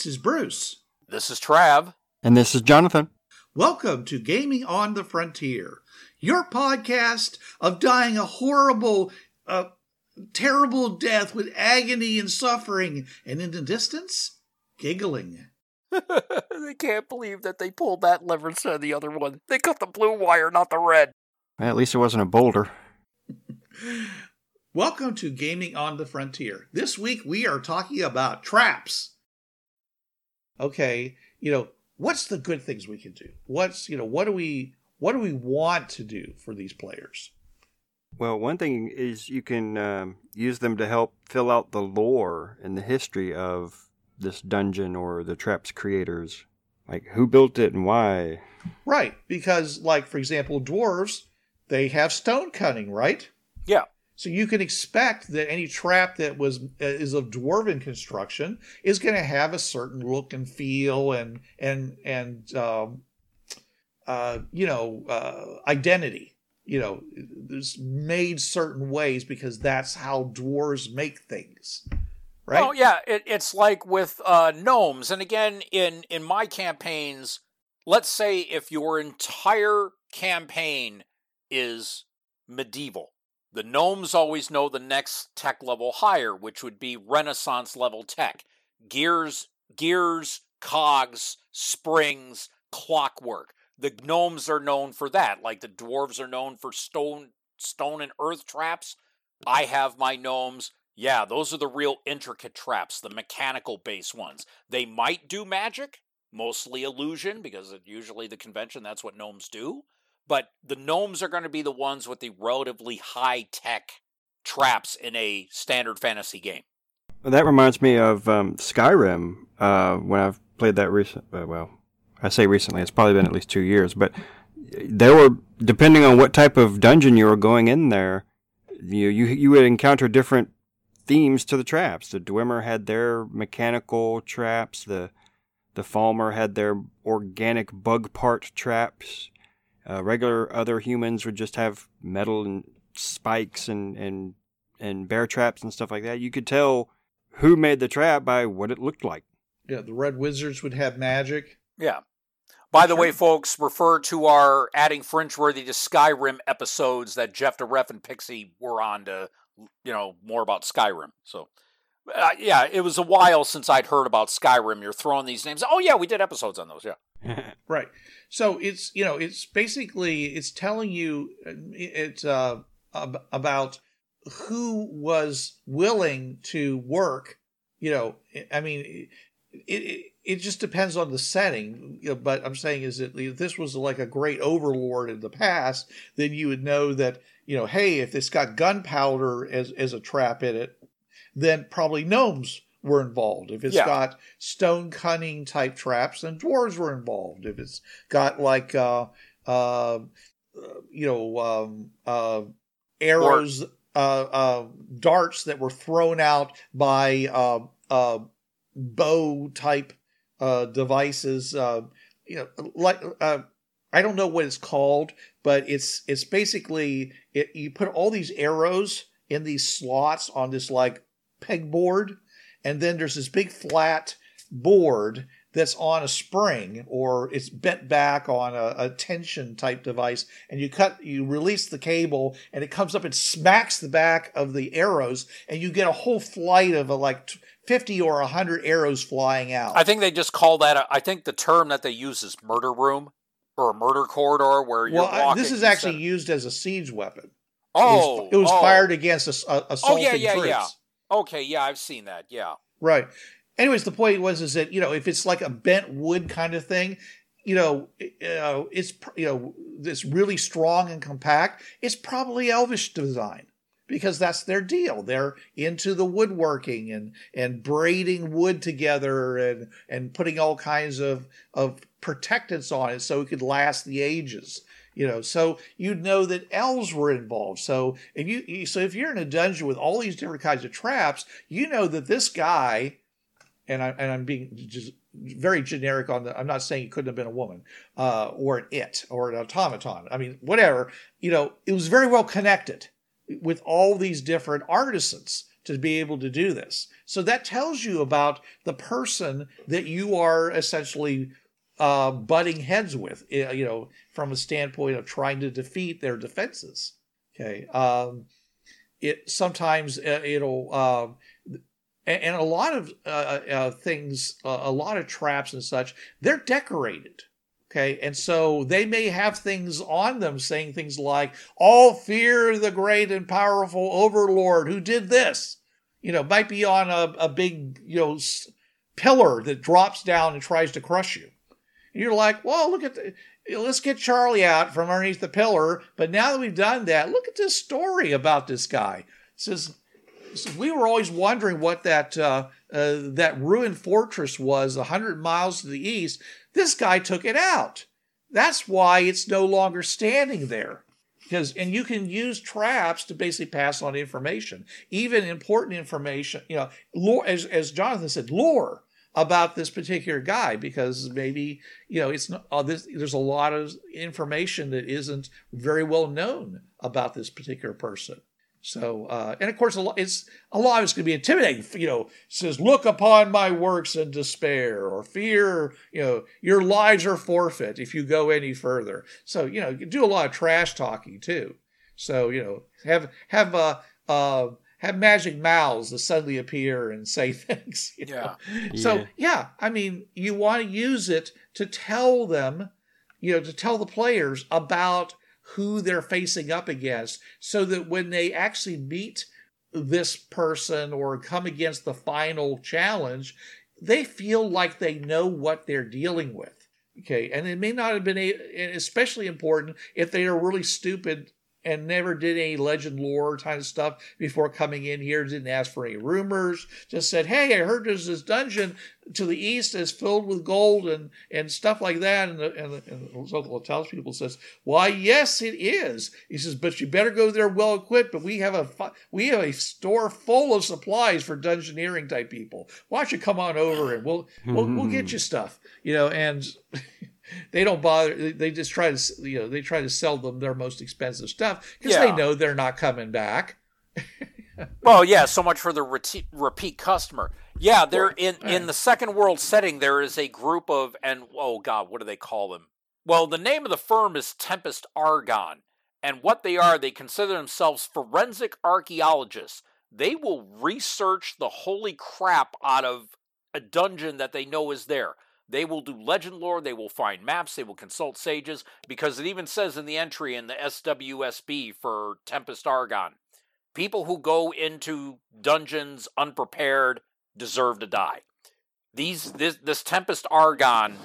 This is Bruce. This is Trav. And this is Jonathan. Welcome to Gaming on the Frontier, your podcast of dying a horrible, uh, terrible death with agony and suffering, and in the distance, giggling. they can't believe that they pulled that lever instead of the other one. They cut the blue wire, not the red. Well, at least it wasn't a boulder. Welcome to Gaming on the Frontier. This week we are talking about traps. Okay, you know, what's the good things we can do? What's, you know, what do we what do we want to do for these players? Well, one thing is you can um, use them to help fill out the lore and the history of this dungeon or the trap's creators. Like who built it and why. Right, because like for example, dwarves, they have stone cutting, right? Yeah. So you can expect that any trap that was uh, is of dwarven construction is going to have a certain look and feel and and and um, uh, you know uh, identity. You know, it's made certain ways because that's how dwarves make things, right? Oh yeah, it, it's like with uh, gnomes. And again, in in my campaigns, let's say if your entire campaign is medieval, the gnomes always know the next tech level higher, which would be Renaissance level tech. Gears, gears, cogs, springs, clockwork. The gnomes are known for that, like the dwarves are known for stone, stone and earth traps. I have my gnomes. Yeah, those are the real intricate traps, the mechanical base ones. They might do magic, mostly illusion, because usually the convention that's what gnomes do. But the gnomes are going to be the ones with the relatively high tech traps in a standard fantasy game. That reminds me of um, Skyrim uh, when I've played that recent. Uh, well, I say recently; it's probably been at least two years. But there were, depending on what type of dungeon you were going in there, you you you would encounter different themes to the traps. The Dwemer had their mechanical traps. The the Falmer had their organic bug part traps. Uh, regular other humans would just have metal and spikes and, and and bear traps and stuff like that. You could tell who made the trap by what it looked like. yeah, the red wizards would have magic. Yeah. By the way, folks, refer to our adding Fringeworthy to Skyrim episodes that Jeff DeReff and Pixie were on to, you know, more about Skyrim. So, uh, yeah, it was a while since I'd heard about Skyrim. You're throwing these names. Oh, yeah, we did episodes on those. Yeah. Right. So it's you know it's basically it's telling you uh, it's uh, ab- about who was willing to work. You know, I mean, it it, it just depends on the setting. You know, but I'm saying is that if this was like a great overlord in the past, then you would know that you know, hey, if it's got gunpowder as as a trap in it, then probably gnomes were involved. If it's Yeah. got stone cunning type traps, then dwarves were involved. If it's got like uh uh you know um uh arrows uh uh darts that were thrown out by uh uh bow type uh devices uh you know like uh I don't know what it's called, but it's it's basically it, you put all these arrows in these slots on this like pegboard, and then there's this big flat board that's on a spring or it's bent back on a, a tension type device and you cut you release the cable and it comes up and smacks the back of the arrows and you get a whole flight of a, like 50 or 100 arrows flying out I think they just call that, a, I think the term that they use is murder room or a murder corridor where you're well walking. this is actually used as a siege weapon It Oh, was, it was oh. fired against ass- uh, assaulting yeah, yeah, troops yeah. Okay, yeah, I've seen that. Yeah. Right. Anyways, the point was is that you know if it's like a bent wood kind of thing, you know, it's you know it's really strong and compact. It's probably Elvish design because that's their deal. They're into the woodworking and and braiding wood together and and putting all kinds of of protectants on it so it could last the ages. You know, so you'd know that elves were involved. So if you so if you're in a dungeon with all these different kinds of traps, you know that this guy, and I and I'm being just very generic on the. I'm not saying it couldn't have been a woman, uh, or an it, or an automaton. I mean, whatever. You know, it was very well connected with all these different artisans to be able to do this. So that tells you about the person that you are essentially uh, butting heads with, eh, you know, from a standpoint of trying to defeat their defenses. Okay. Um, it sometimes uh, it'll, uh, and, a lot of uh, uh, things, uh, a lot of traps and such, they're decorated. Okay. And so they may have things on them saying things like, all fear the great and powerful overlord who did this. You know, might be on a, a big, you know, pillar that drops down and tries to crush you. You're like, well, look at the, let's get Charlie out from underneath the pillar. But now that we've done that, look at this story about this guy. It says, we were always wondering what that uh, uh, that ruined fortress was, hundred miles to the east. This guy took it out. That's why it's no longer standing there. Because and you can use traps to basically pass on information, even important information. You know, lore, as as Jonathan said, lore about this particular guy because maybe you know it's not uh, this, there's a lot of information that isn't very well known about this particular person. So uh, and of course a lot it's a lot of it's going to be intimidating you know says look upon my works and despair or fear you know your lives are forfeit if you go any further. So you know you do a lot of trash talking too. So you know have have a uh, uh, have magic mouths to suddenly appear and say things. You know? yeah. So yeah. yeah, I mean, you want to use it to tell them, you know, to tell the players about who they're facing up against, so that when they actually meet this person or come against the final challenge, they feel like they know what they're dealing with. Okay, and it may not have been a, especially important if they are really stupid and never did any legend lore kind of stuff before coming in here. Didn't ask for any rumors. Just said, "Hey, I heard there's this dungeon to the east that's filled with gold and and stuff like that." And the, and the, and the local townspeople says, "Why, yes, it is." He says, "But you better go there well equipped. But we have a we have a store full of supplies for dungeoneering type people. Why don't you come on over and we'll we'll, we'll get you stuff." You know, and they don't bother. They just try to you know they try to sell them their most expensive stuff because yeah. they know they're not coming back. well, yeah, so much for the repeat, repeat customer. Yeah, they're in in the second world setting. There is a group of and oh god, what do they call them? Well, the name of the firm is Tempest Argon, and what they are, they consider themselves forensic archaeologists. They will research the holy crap out of a dungeon that they know is there. They will do legend lore, they will find maps, they will consult sages, because it even says in the entry in the SWSB for Tempest Argon people who go into dungeons unprepared deserve to die. These this this Tempest Argon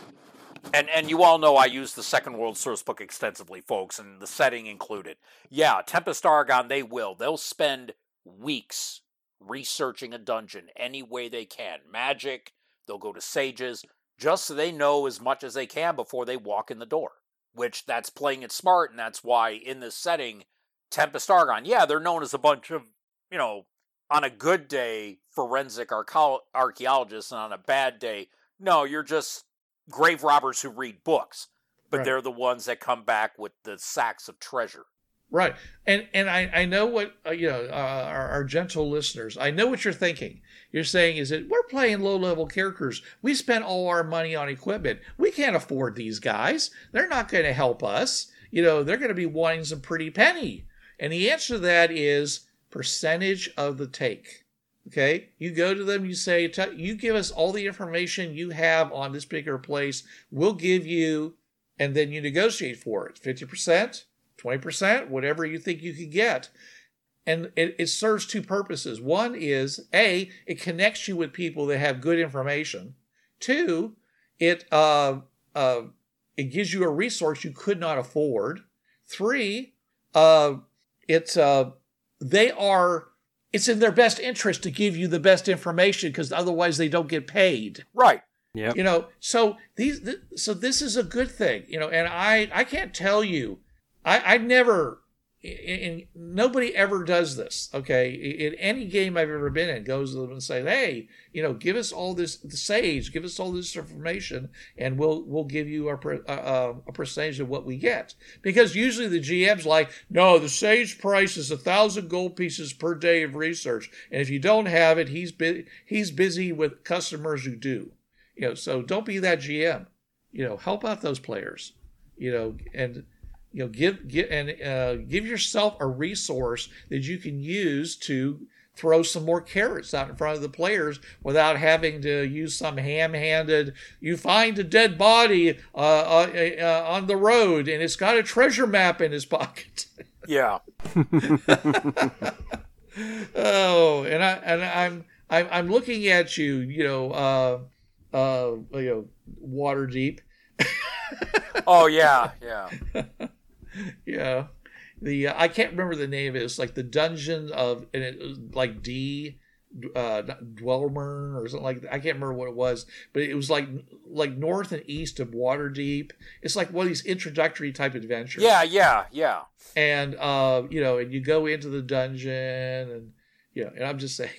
and and you all know I use the Second World source book extensively, folks, and the setting included. Yeah, Tempest Argon, they will. They'll spend weeks researching a dungeon any way they can. Magic, they'll go to sages, just so they know as much as they can before they walk in the door. Which that's playing it smart, and that's why in this setting, Tempest Argon, yeah, they're known as a bunch of, you know, on a good day, forensic archaeologists, and on a bad day, no, you're just grave robbers who read books. But right. they're the ones that come back with the sacks of treasure. Right, and and I I know what uh, you know uh, our, our gentle listeners. I know what you're thinking. You're saying is that we're playing low level characters. We spent all our money on equipment. We can't afford these guys. They're not going to help us. You know, they're going to be wanting some pretty penny. And the answer to that is percentage of the take. Okay, you go to them, you say, you give us all the information you have on this particular place. We'll give you, and then you negotiate for it. Fifty percent 20%, whatever you think you could get. And it, it serves two purposes. One is A, it connects you with people that have good information. Two, it uh, uh, it gives you a resource you could not afford. Three, uh, it uh, they are it's in their best interest to give you the best information because otherwise they don't get paid Right. Yep. you know so these th- so this is a good thing you know and i i can't tell you i i never and nobody ever does this okay? In any game i've ever been in goes to them and say hey you know give us all this the sage give us all this information and we'll we'll give you a, per- uh, a percentage of what we get. Because usually the gm's like no the sage price is a thousand gold pieces per day of research and if you don't have it he's bu- he's busy with customers who do. You know so don't be that gm you know help out those players you know and you know give give and uh, give yourself a resource that you can use to throw some more carrots out in front of the players without having to use some ham-handed you find a dead body uh, uh, uh, on the road and it's got a treasure map in his pocket Yeah. oh and i and i'm i'm, I'm looking at you you know uh uh you know Waterdeep Oh yeah. Yeah. yeah the uh, i can't remember the name it's like the dungeon of and it like d uh dwelmer or something like that. i can't remember what it was but it was like like north and east of waterdeep it's like one of these introductory type adventures Yeah. Yeah. Yeah. and uh you know and you go into the dungeon and you know and i'm just saying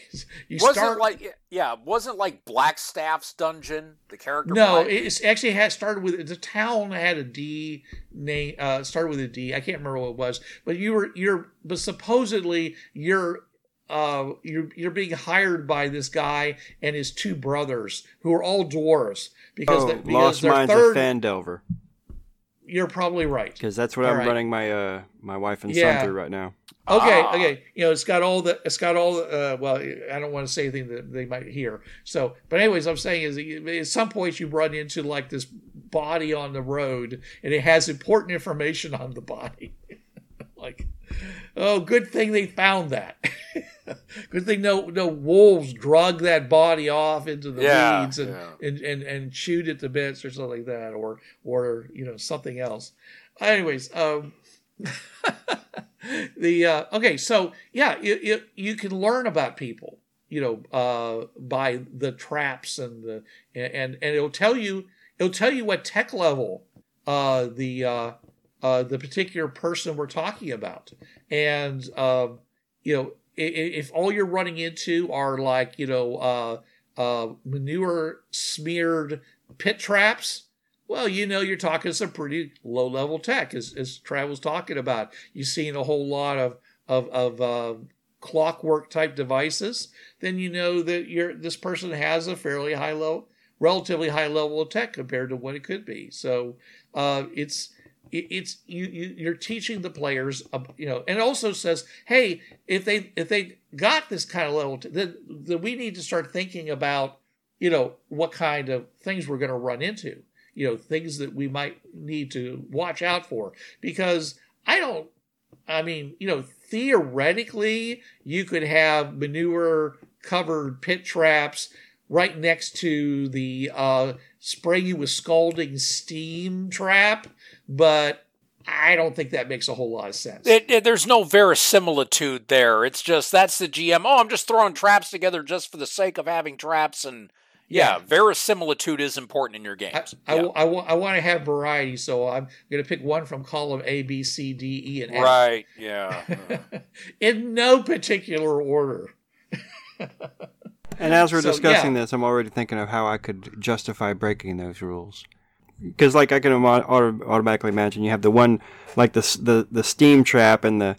you wasn't start like yeah, wasn't like Blackstaff's dungeon the character. no played? it's actually had started with the town had a d name uh started with a d i can't remember what it was but you were you're but supposedly you're uh you're you're being hired by this guy and his two brothers who are all dwarves because, Oh, they, because Lost their Mines third of Phandelver. you're probably right Because that's what All I'm right. running my uh my wife and Yeah. son through right now. Okay, Ah. okay. You know, it's got all the, it's got all the, uh, well, I don't want to say anything that they might hear. So, but anyways, I'm saying is at some point you run into like this body on the road and it has important information on the body. like, oh, good thing they found that. good thing no, no wolves drug that body off into the Yeah, weeds and, yeah. and, and, and chewed it to bits or something like that, or, or, you know, something else. Anyways, um, the uh, okay so yeah you, you, you can learn about people you know uh, by the traps and the and and it'll tell you it'll tell you what tech level uh, the uh, uh, the particular person we're talking about. And um, you know i- i- if all you're running into are like you know uh, uh, manure smeared pit traps well, you know, you're talking some pretty low level tech, as, as Trav was talking about. You've seen a whole lot of of, of uh, clockwork type devices. Then you know that you're this person has a fairly high level, relatively high level of tech compared to what it could be. So uh, it's it's you, you you're teaching the players, uh, you know, and also says, hey, if they if they got this kind of level, then, then we need to start thinking about, you know, what kind of things we're going to run into you know things that we might need to watch out for because i don't i mean you know theoretically you could have manure covered pit traps right next to the uh spray you with scalding steam trap but i don't think that makes a whole lot of sense It, it- there's no verisimilitude there. It's just that's the GM. Oh, I'm just throwing traps together just for the sake of having traps, and yeah, Yeah. verisimilitude is important in your I, games. I, Yeah. I, wa- I want to have variety, so I'm going to pick one from column A, B, C, D, E, and F. right? Yeah. in no particular order. And as we're So, discussing yeah. this, I'm already thinking of how I could justify breaking those rules. Because, like, I can auto- auto- automatically imagine you have the one, like the the the steam trap and the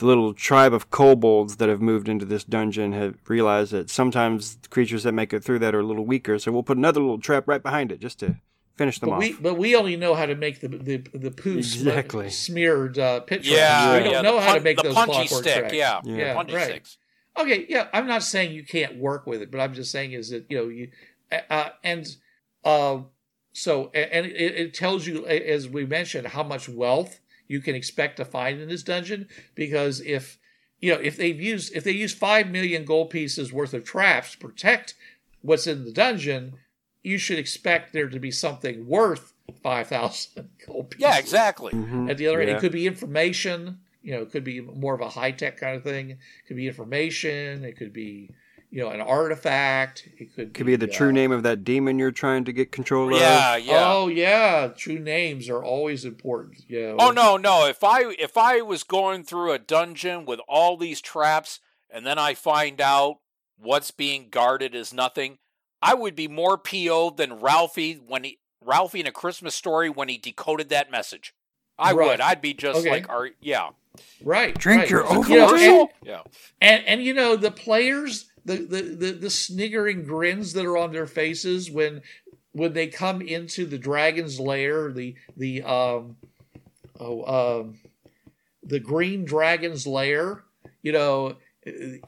the little tribe of kobolds that have moved into this dungeon have realized that sometimes creatures that make it through that are a little weaker. So we'll put another little trap right behind it just to finish them But off. we, but we only know how to make the the the poo sm- Exactly. smeared uh, pit traps. yeah, we don't yeah, know the how to make the those punchy clockwork stick. tracks. Yeah, Yeah. Yeah, punchy right. sticks. Okay, yeah, I'm not saying you can't work with it, but I'm just saying is that you know you uh, and uh, so and it, it tells you as we mentioned how much wealth you can expect to find in this dungeon because if you know if they've used if they use five million gold pieces worth of traps to protect what's in the dungeon, you should expect there to be something worth five thousand gold pieces. Yeah, exactly. Mhm. At the other end, it could be information, You know, it could be more of a high tech kind of thing. It could be information. It could be, you know, an artifact. It could Could be the true uh, name of that demon you're trying to get control of. Yeah, yeah. Oh yeah, true names are always important. You know. Oh no, no. If I if I was going through a dungeon with all these traps and then I find out what's being guarded is nothing, I would be more PO'd than Ralphie when he Ralphie in a Christmas story when he decoded that message. I Right. would. I'd be just Okay. like, are yeah, Right. Drink right. your You know, and, yeah. and and you know the players, the, the the the sniggering grins that are on their faces when when they come into the dragon's lair, the the um oh um the green dragon's lair. You know,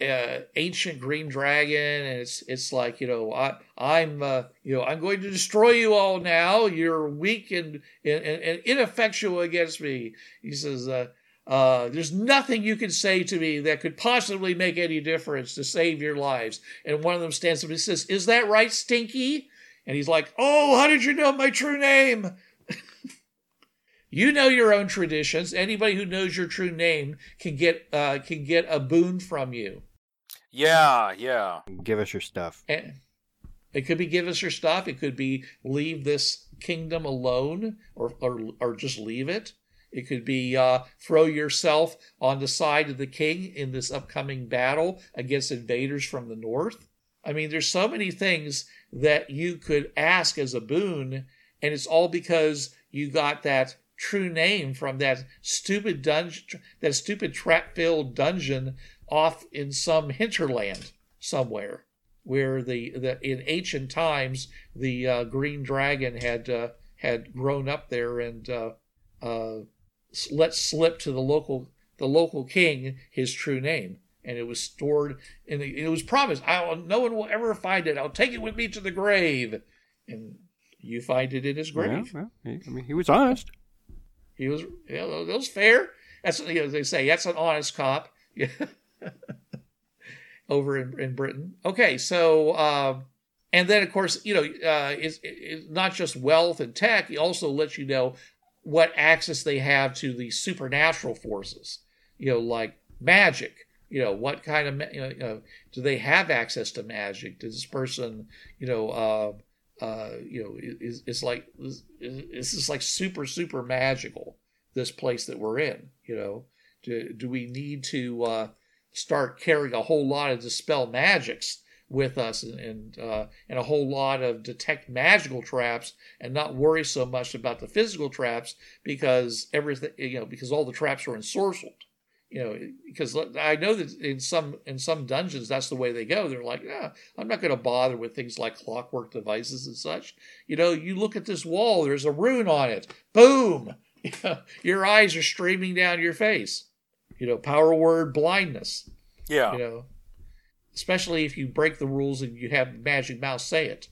uh, ancient green dragon, and it's it's like you know I I'm uh, you know I'm going to destroy you all now. You're weak and and, and ineffectual against me. He says. Uh, uh, there's nothing you can say to me that could possibly make any difference to save your lives. And one of them stands up and says, Is that right, Stinky? And he's like, Oh, how did you know my true name? you know your own traditions. Anybody who knows your true name can get uh, can get a boon from you. Yeah, yeah. Give us your stuff. And it could be give us your stuff. It could be leave this kingdom alone, or or, or just leave it. It could be uh, throw yourself on the side of the king in this upcoming battle against invaders from the north. I mean, there's so many things that you could ask as a boon, and it's all because you got that true name from that stupid dungeon, that stupid trap-filled dungeon off in some hinterland somewhere, where the, the in ancient times the uh, green dragon had uh, had grown up there and uh, uh, let slip to the local the local king his true name, and it was stored and it was promised. I'll, no one will ever find it. I'll take it with me to the grave, and you find it in his grave. well, he, I mean, he was honest. He was, you know, that was fair. That's you know, they say that's an honest cop. Yeah. Over in, in Britain. Okay, so um, and then of course you know uh, it's, it's not just wealth and tech. It also lets you know what access they have to the supernatural forces. You know, like magic. You know, what kind of you know, do they have access to magic? Does this person you know? Uh, uh, you know, is it's like this is like super super magical. This place that we're in, you know, do do we need to uh, start carrying a whole lot of dispel magics with us and and, uh, and a whole lot of detect magical traps and not worry so much about the physical traps because everything you know because all the traps are ensorcelled. You know because i know that in some in some dungeons that's the way they go. They're like yeah i'm not going to bother with things like clockwork devices and such. You know you look at this wall there's a rune on it. Boom! Your eyes are streaming down your face. You know power word blindness. Yeah. you know especially if you break the rules and you have magic mouse say it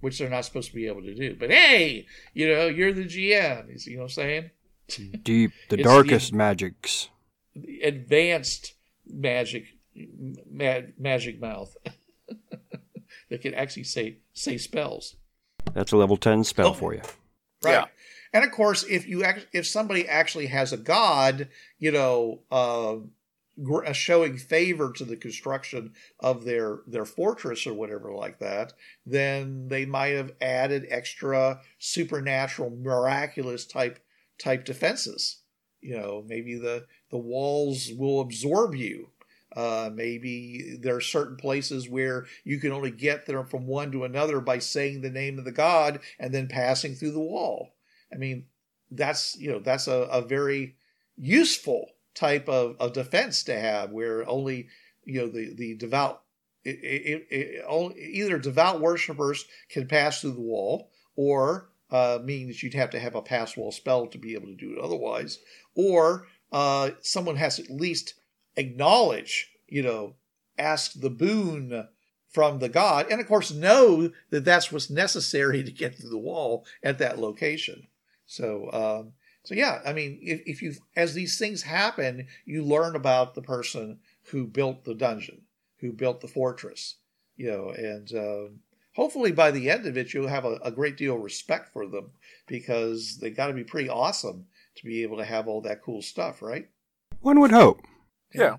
which they're not supposed to be able to do but hey you know you're the gm you know what i'm saying Deep, the It's darkest magics. advanced magic ma- magic mouth that can actually say say spells That's a level 10 spell Oh. for you. right Yeah. and of course if you act- if somebody actually has a god you know uh, showing favor to the construction of their their fortress or whatever like that then they might have added extra supernatural miraculous type type defenses you know maybe the the walls will absorb you uh, maybe there are certain places where you can only get there from one to another by saying the name of the god and then passing through the wall. I mean, that's you know that's a, a very useful type of, of defense to have, where only you know the the devout it, it, it, only, either devout worshippers can pass through the wall, or uh, that you'd have to have a pass wall spell to be able to do it otherwise, or uh, someone has to at least acknowledge, you know, ask the boon from the god, and of course know that that's what's necessary to get through the wall at that location. So, um, so yeah, I mean, if, if you as these things happen, you learn about the person who built the dungeon, who built the fortress, you know, and um, hopefully by the end of it, you'll have a, a great deal of respect for them because they got to be pretty awesome to be able to have all that cool stuff, right? One would hope. Yeah.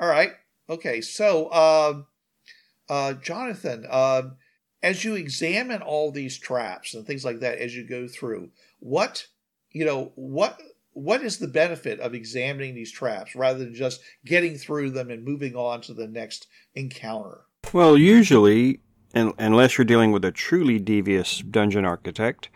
All right. Okay. So, um, uh, Jonathan, um, as you examine all these traps and things like that as you go through, what you know, what what is the benefit of examining these traps rather than just getting through them and moving on to the next encounter? Well, usually, un- unless you're dealing with a truly devious dungeon architect,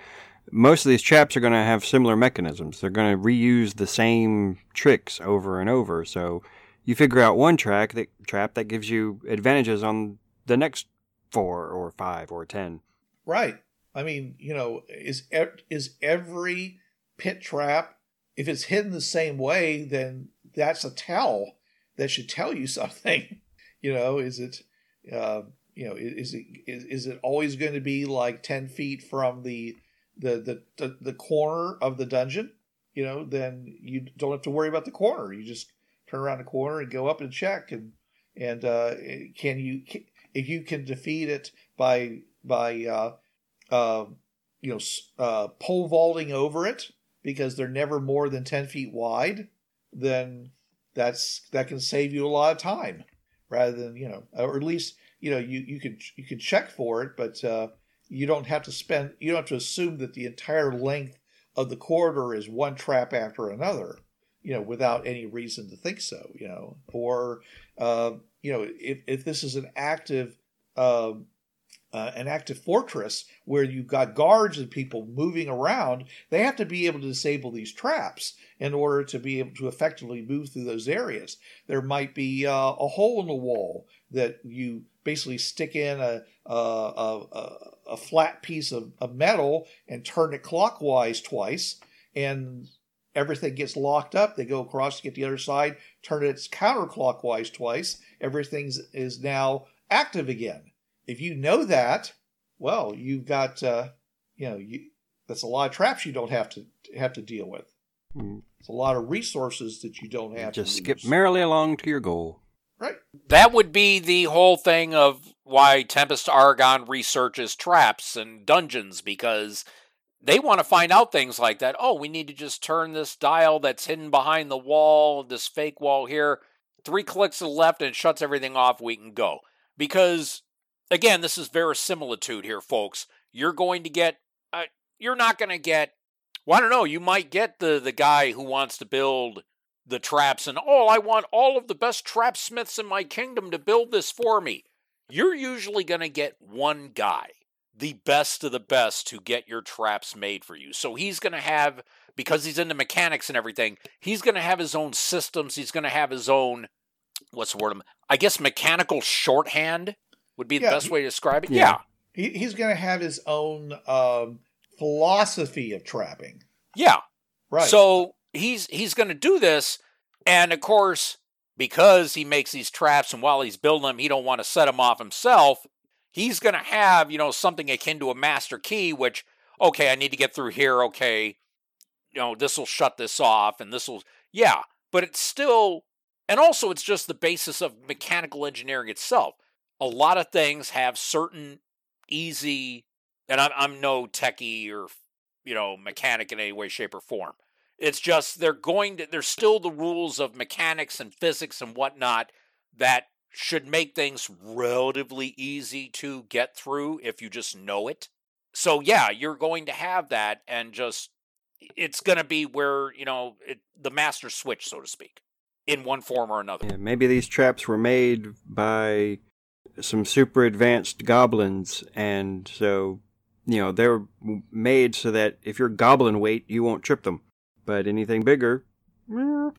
most of these traps are going to have similar mechanisms. They're going to reuse the same tricks over and over. So you figure out one track that trap that gives you advantages on the next four or five or ten. Right. I mean, you know, is is every pit trap if it's hidden the same way, then that's a tell that should tell you something. You know, is it, uh, you know, is it is, is it always going to be like ten feet from the the, the the the corner of the dungeon? You know, then you don't have to worry about the corner. You just turn around the corner and go up and check and and uh, can you if you can defeat it by by uh, uh, you know uh, pole vaulting over it because they're never more than ten feet wide, then that's that can save you a lot of time rather than you know or at least you know you you could you could check for it, but uh, you don't have to spend you don't have to assume that the entire length of the corridor is one trap after another you know, without any reason to think so, you know, or, uh, you know, if, if this is an active, uh, uh, an active fortress where you've got guards and people moving around, they have to be able to disable these traps in order to be able to effectively move through those areas. There might be uh, a hole in the wall that you basically stick in a a, a, a flat piece of, of metal and turn it clockwise twice, and everything gets locked up. They go across to get the other side, turn it counterclockwise twice. Everything is now active again. If you know that, well, you've got uh, you know you, that's a lot of traps you don't have to have to deal with. Hmm. It's a lot of resources that you don't have. To Just to skip lose. merrily along to your goal. Right. That would be the whole thing of why Tempest Argon researches traps and dungeons because they want to find out things like that. Oh, we need to just turn this dial that's hidden behind the wall, this fake wall here, three clicks to the left, and it shuts everything off. We can go. Because, again, this is verisimilitude here, folks. You're going to get, uh, you're not going to get, well, I don't know, you might get the, the guy who wants to build the traps and, oh, I want all of the best trap smiths in my kingdom to build this for me. You're usually going to get one guy the best of the best to get your traps made for you. So he's going to have, because he's into mechanics and everything, he's going to have his own systems. He's going to have his own, what's the word? I guess mechanical shorthand would be the Yeah, best he- way to describe it. Yeah. Yeah. He, he's going to have his own um, philosophy of trapping. Yeah. Right. So he's he's going to do this, and of course, because he makes these traps, and while he's building them, he don't want to set them off himself. He's going to have you know something akin to a master key, which okay, I need to get through here. Okay, you know this will shut this off, and this will yeah, but it's still, and also it's just the basis of mechanical engineering itself. A lot of things have certain easy, and I'm I'm no techie or you know mechanic in any way, shape, or form. It's just they're going to there's still the rules of mechanics and physics and whatnot that should make things relatively easy to get through if you just know it. So yeah, you're going to have that and just it's going to be where, you know, it, the master switch so to speak in one form or another. Yeah, maybe these traps were made by some super advanced goblins, and so you know they're made so that if you're goblin weight, you won't trip them. But anything bigger, eh,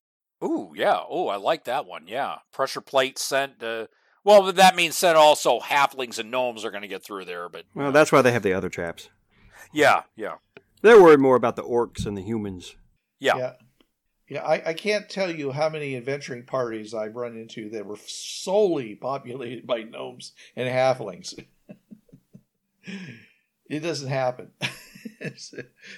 Ooh, yeah. Oh, I like that one. Yeah. Pressure plate sent uh well, but that means that also halflings and gnomes are going to get through there, but well, that's why they have the other traps. yeah, yeah. They're worried more about the orcs and the humans. Yeah. Yeah. Yeah, I, I can't tell you how many adventuring parties I've run into that were solely populated by gnomes and halflings. it doesn't happen.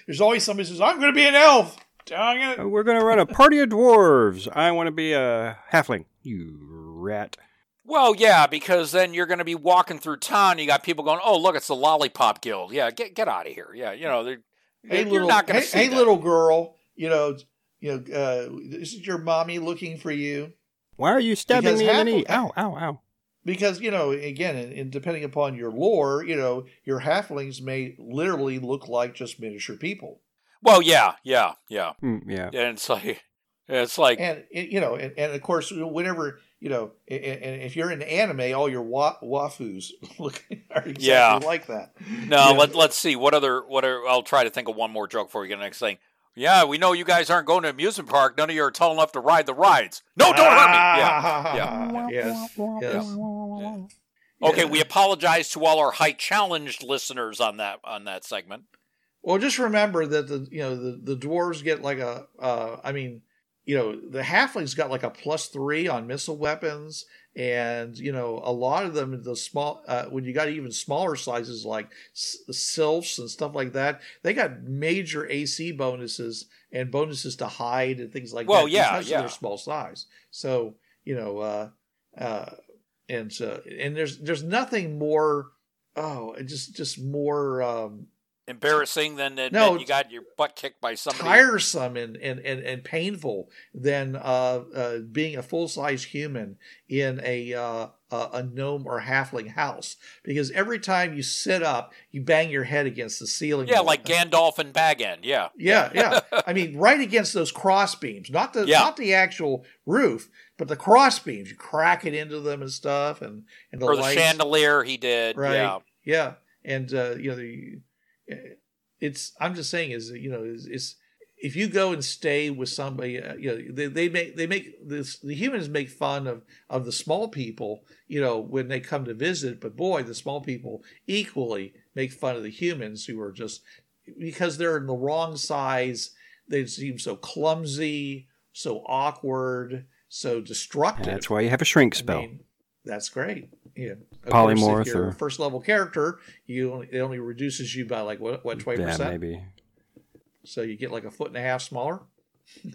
There's always somebody who says, I'm going to be an elf. Dang it. We're gonna run a party of dwarves. I want to be a halfling. You rat. Well, yeah, because then you're going to be walking through town. You got people going, "Oh, look, it's the Lollipop Guild." Yeah, get get out of here. Yeah, you know, they're, Hey, you're little, not going hey, to see hey that. little girl, you know, you know, uh, this is your mommy looking for you. Why are you stabbing Because me in the half- knee? Ow, ow, ow. Because you know, again, and, and depending upon your lore, you know, your halflings may literally look like just miniature people, Well, yeah, yeah, yeah. Mm, yeah. And it's like, it's like, and you know, and, and of course, whenever you know, and, and if you're in anime, all your wa- waifus look are exactly Yeah. like that. no. yeah. Let Let's see. What other? What are? I'll try to think of one more joke for you. the next thing. Yeah, we know you guys aren't going to amusement park. None of you are tall enough to ride the rides. No, don't hurt me. Yeah. yeah. Yes. Yes. Okay, Yeah. we apologize to all our height challenged listeners on that on that segment. Well, just remember that the you know the the dwarves get like a uh, I mean you know the halflings got like a plus three on missile weapons, and you know a lot of them the small uh, when you got even smaller sizes like s- sylphs and stuff like that, they got major AC bonuses and bonuses to hide and things like Well, that. yeah, because yeah. of their small size. So you know uh, uh, and so and there's there's nothing more. Oh, just just more. Um, Embarrassing than that No, that you got your butt kicked by somebody. tiresome and, and, and, and painful than uh, uh, being a full size human in a uh, a gnome or halfling house because every time you sit up, you bang your head against the ceiling. Yeah, like Gandalf and Bag End. Yeah. Yeah, yeah. I mean, right against those cross beams, not the Yeah. not the actual roof, but the cross beams. You crack it into them and stuff, and and the or the lights. chandelier he did. Right. Yeah. Yeah, and uh, you know, the, it's. I'm just saying is you know is, is if you go and stay with somebody, uh, you know, they, they make they make this the humans make fun of of the small people, you know, when they come to visit. But boy, the small people equally make fun of the humans who are just because they're in the wrong size. They seem so clumsy, so awkward, so destructive. That's why you have a shrink I spell. mean, that's great. Yeah. Polymorph course, if you're or- a first level character, you only, it only reduces you by like what what twenty yeah, percent. maybe. So you get like a foot and a half smaller.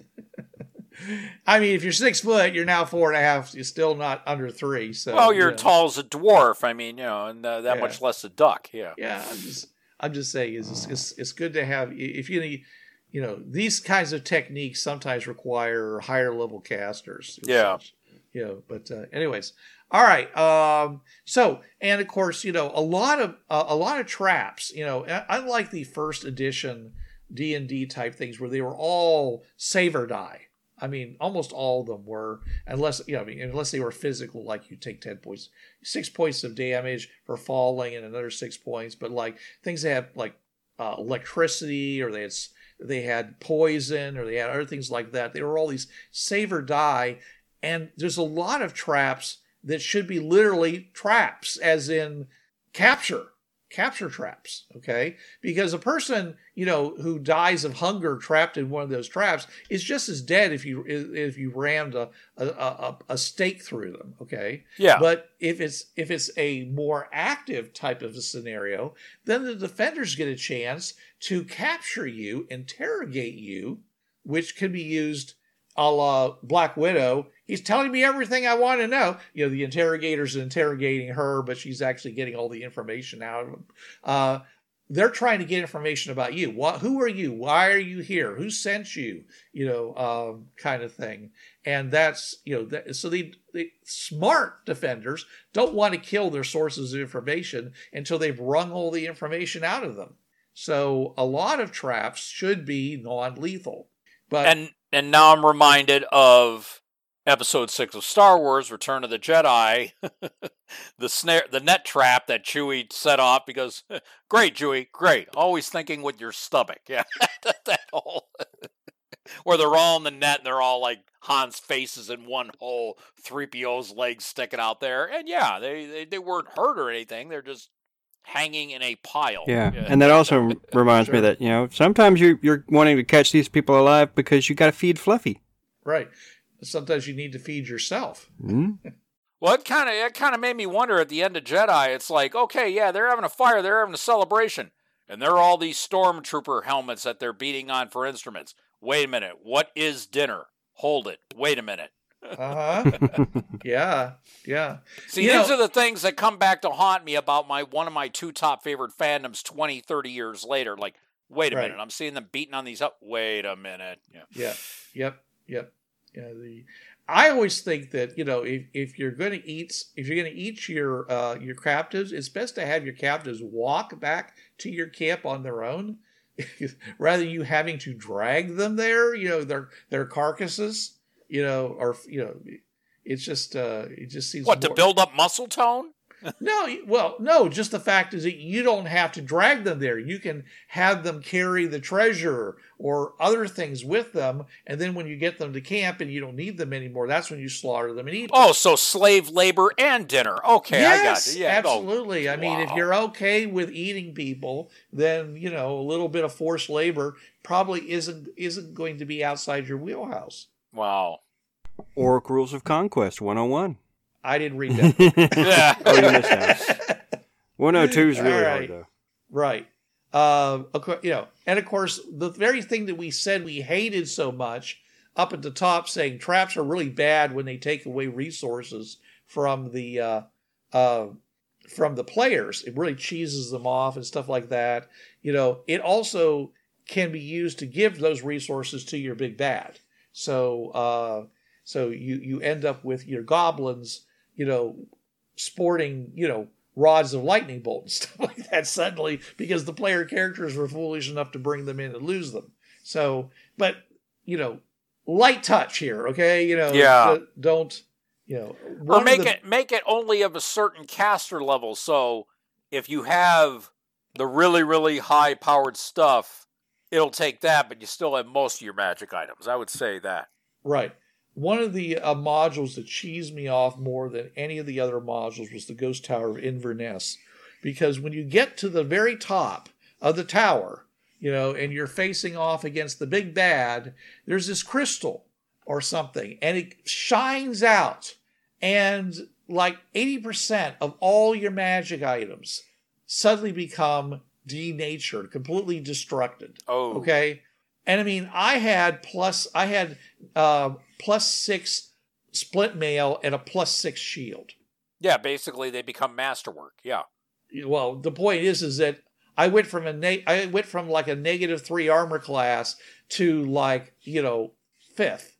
I mean, if you're six foot, you're now four and a half. You're still not under three. So well, you're you know. tall as a dwarf. I mean, you know, and uh, that Yeah. much less a duck. Yeah. Yeah, I'm just I'm just saying is it's, it's it's good to have if you need you know these kinds of techniques sometimes require higher level casters. and Yeah. such, You know, but uh, anyways, all right. Um, so and of course, you know, a lot of uh, a lot of traps. You know, unlike the first edition D and D type things where they were all save or die. I mean, almost all of them were, unless you know, I mean, unless they were physical, like you take ten points, six points of damage for falling, and another six points. But like things that have like uh, electricity, or they had they had poison, or they had other things like that. They were all these save or die, and there's a lot of traps that should be literally traps, as in capture capture traps okay because a person you know who dies of hunger trapped in one of those traps is just as dead if you if you rammed a a, a, a stake through them okay Yeah. but if it's if it's a more active type of a scenario then the defenders get a chance to capture you interrogate you which can be used a la Black Widow. He's telling me everything I want to know. You know, the interrogator's are interrogating her, but she's actually getting all the information out of him. Uh, they're trying to get information about you. What? Who are you? Why are you here? Who sent you? You know, um, kind of thing. And that's you know, that, so the the smart defenders don't want to kill their sources of information until they've wrung all the information out of them. So a lot of traps should be non-lethal. But and and now I'm reminded of episode six of Star Wars: Return of the Jedi, the snare, the net trap that Chewie set off because great Chewie, great, always thinking with your stomach, yeah, that, whole where they're all in the net and they're all like Han's faces in one hole, three PO's legs sticking out there, and yeah, they, they they weren't hurt or anything, they're just hanging in a pile. Yeah. and that also reminds me that you know sometimes you you're wanting to catch these people alive because you got to feed Fluffy. Right. Sometimes you need to feed yourself. Hmm? Well, it kind of it kind of made me wonder at the end of Jedi. It's like, okay, yeah, they're having a fire, they're having a celebration, and there are all these stormtrooper helmets that they're beating on for instruments. Wait a minute, what is dinner? Hold it. Wait a minute. Uh huh. yeah. Yeah. See, You these know- are the things that come back to haunt me about my one of my two top favorite fandoms 20, 30 years later. Like, Wait a Right. minute. I'm seeing them beating on these up. Wait a minute. Yeah. Yeah. Yep. Yep. Yeah. The I always think that you know if, if you're going to eat if you're going to eat your uh, your captives, it's best to have your captives walk back to your camp on their own, rather than you having to drag them there. You know their their carcasses. You know, or you know, it's just uh, it just seems What to build up muscle tone? No, well, no, just the fact is that you don't have to drag them there. You can have them carry the treasure or other things with them, and then when you get them to camp and you don't need them anymore, that's when you slaughter them and eat them. Oh, so slave labor and dinner. Okay, I got yes, it. Yeah, absolutely. I mean, if you're okay with eating people, then you know a little bit of forced labor probably isn't isn't going to be outside your wheelhouse. Wow. Orc Rules of Conquest 101. I didn't read that. Yeah. oh, you missed out. 102 is really All hard, right. though. Right. Of cour- you know, and of course, the very thing that we said we hated so much up at the top, saying traps are really bad when they take away resources from the uh, uh, from the players. It really cheeses them off and stuff like that. You know, it also can be used to give those resources to your big bad. So, uh, so you you end up with your goblins, you know, sporting, you know, rods of lightning bolt and stuff like that suddenly because the player characters were foolish enough to bring them in and lose them. So, but you know, light touch here, okay? You know, Yeah. d- don't you know, or make the- it make it only of a certain caster level. So if you have the really really high powered stuff, it'll take that, but you still have most of your magic items. I would say that. Right. One of the uh, modules that cheesed me off more than any of the other modules was the Ghost Tower of Inverness. Because when you get to the very top of the tower, you know, and you're facing off against the big bad, there's this crystal or something, and it shines out. And like 80% of all your magic items suddenly become denatured, completely destructed. Oh, Okay. And I mean, I had plus, I had uh, plus six splint mail and a plus six shield. Yeah, basically they become masterwork. Yeah. Well, the point is, is that I went from a ne- I went from like a negative three armor class to like you know fifth,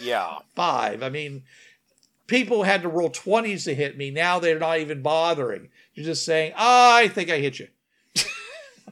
Yeah. five. I mean, people had to roll twenties to hit me. Now they're not even bothering. You're just saying, oh, I think I hit you.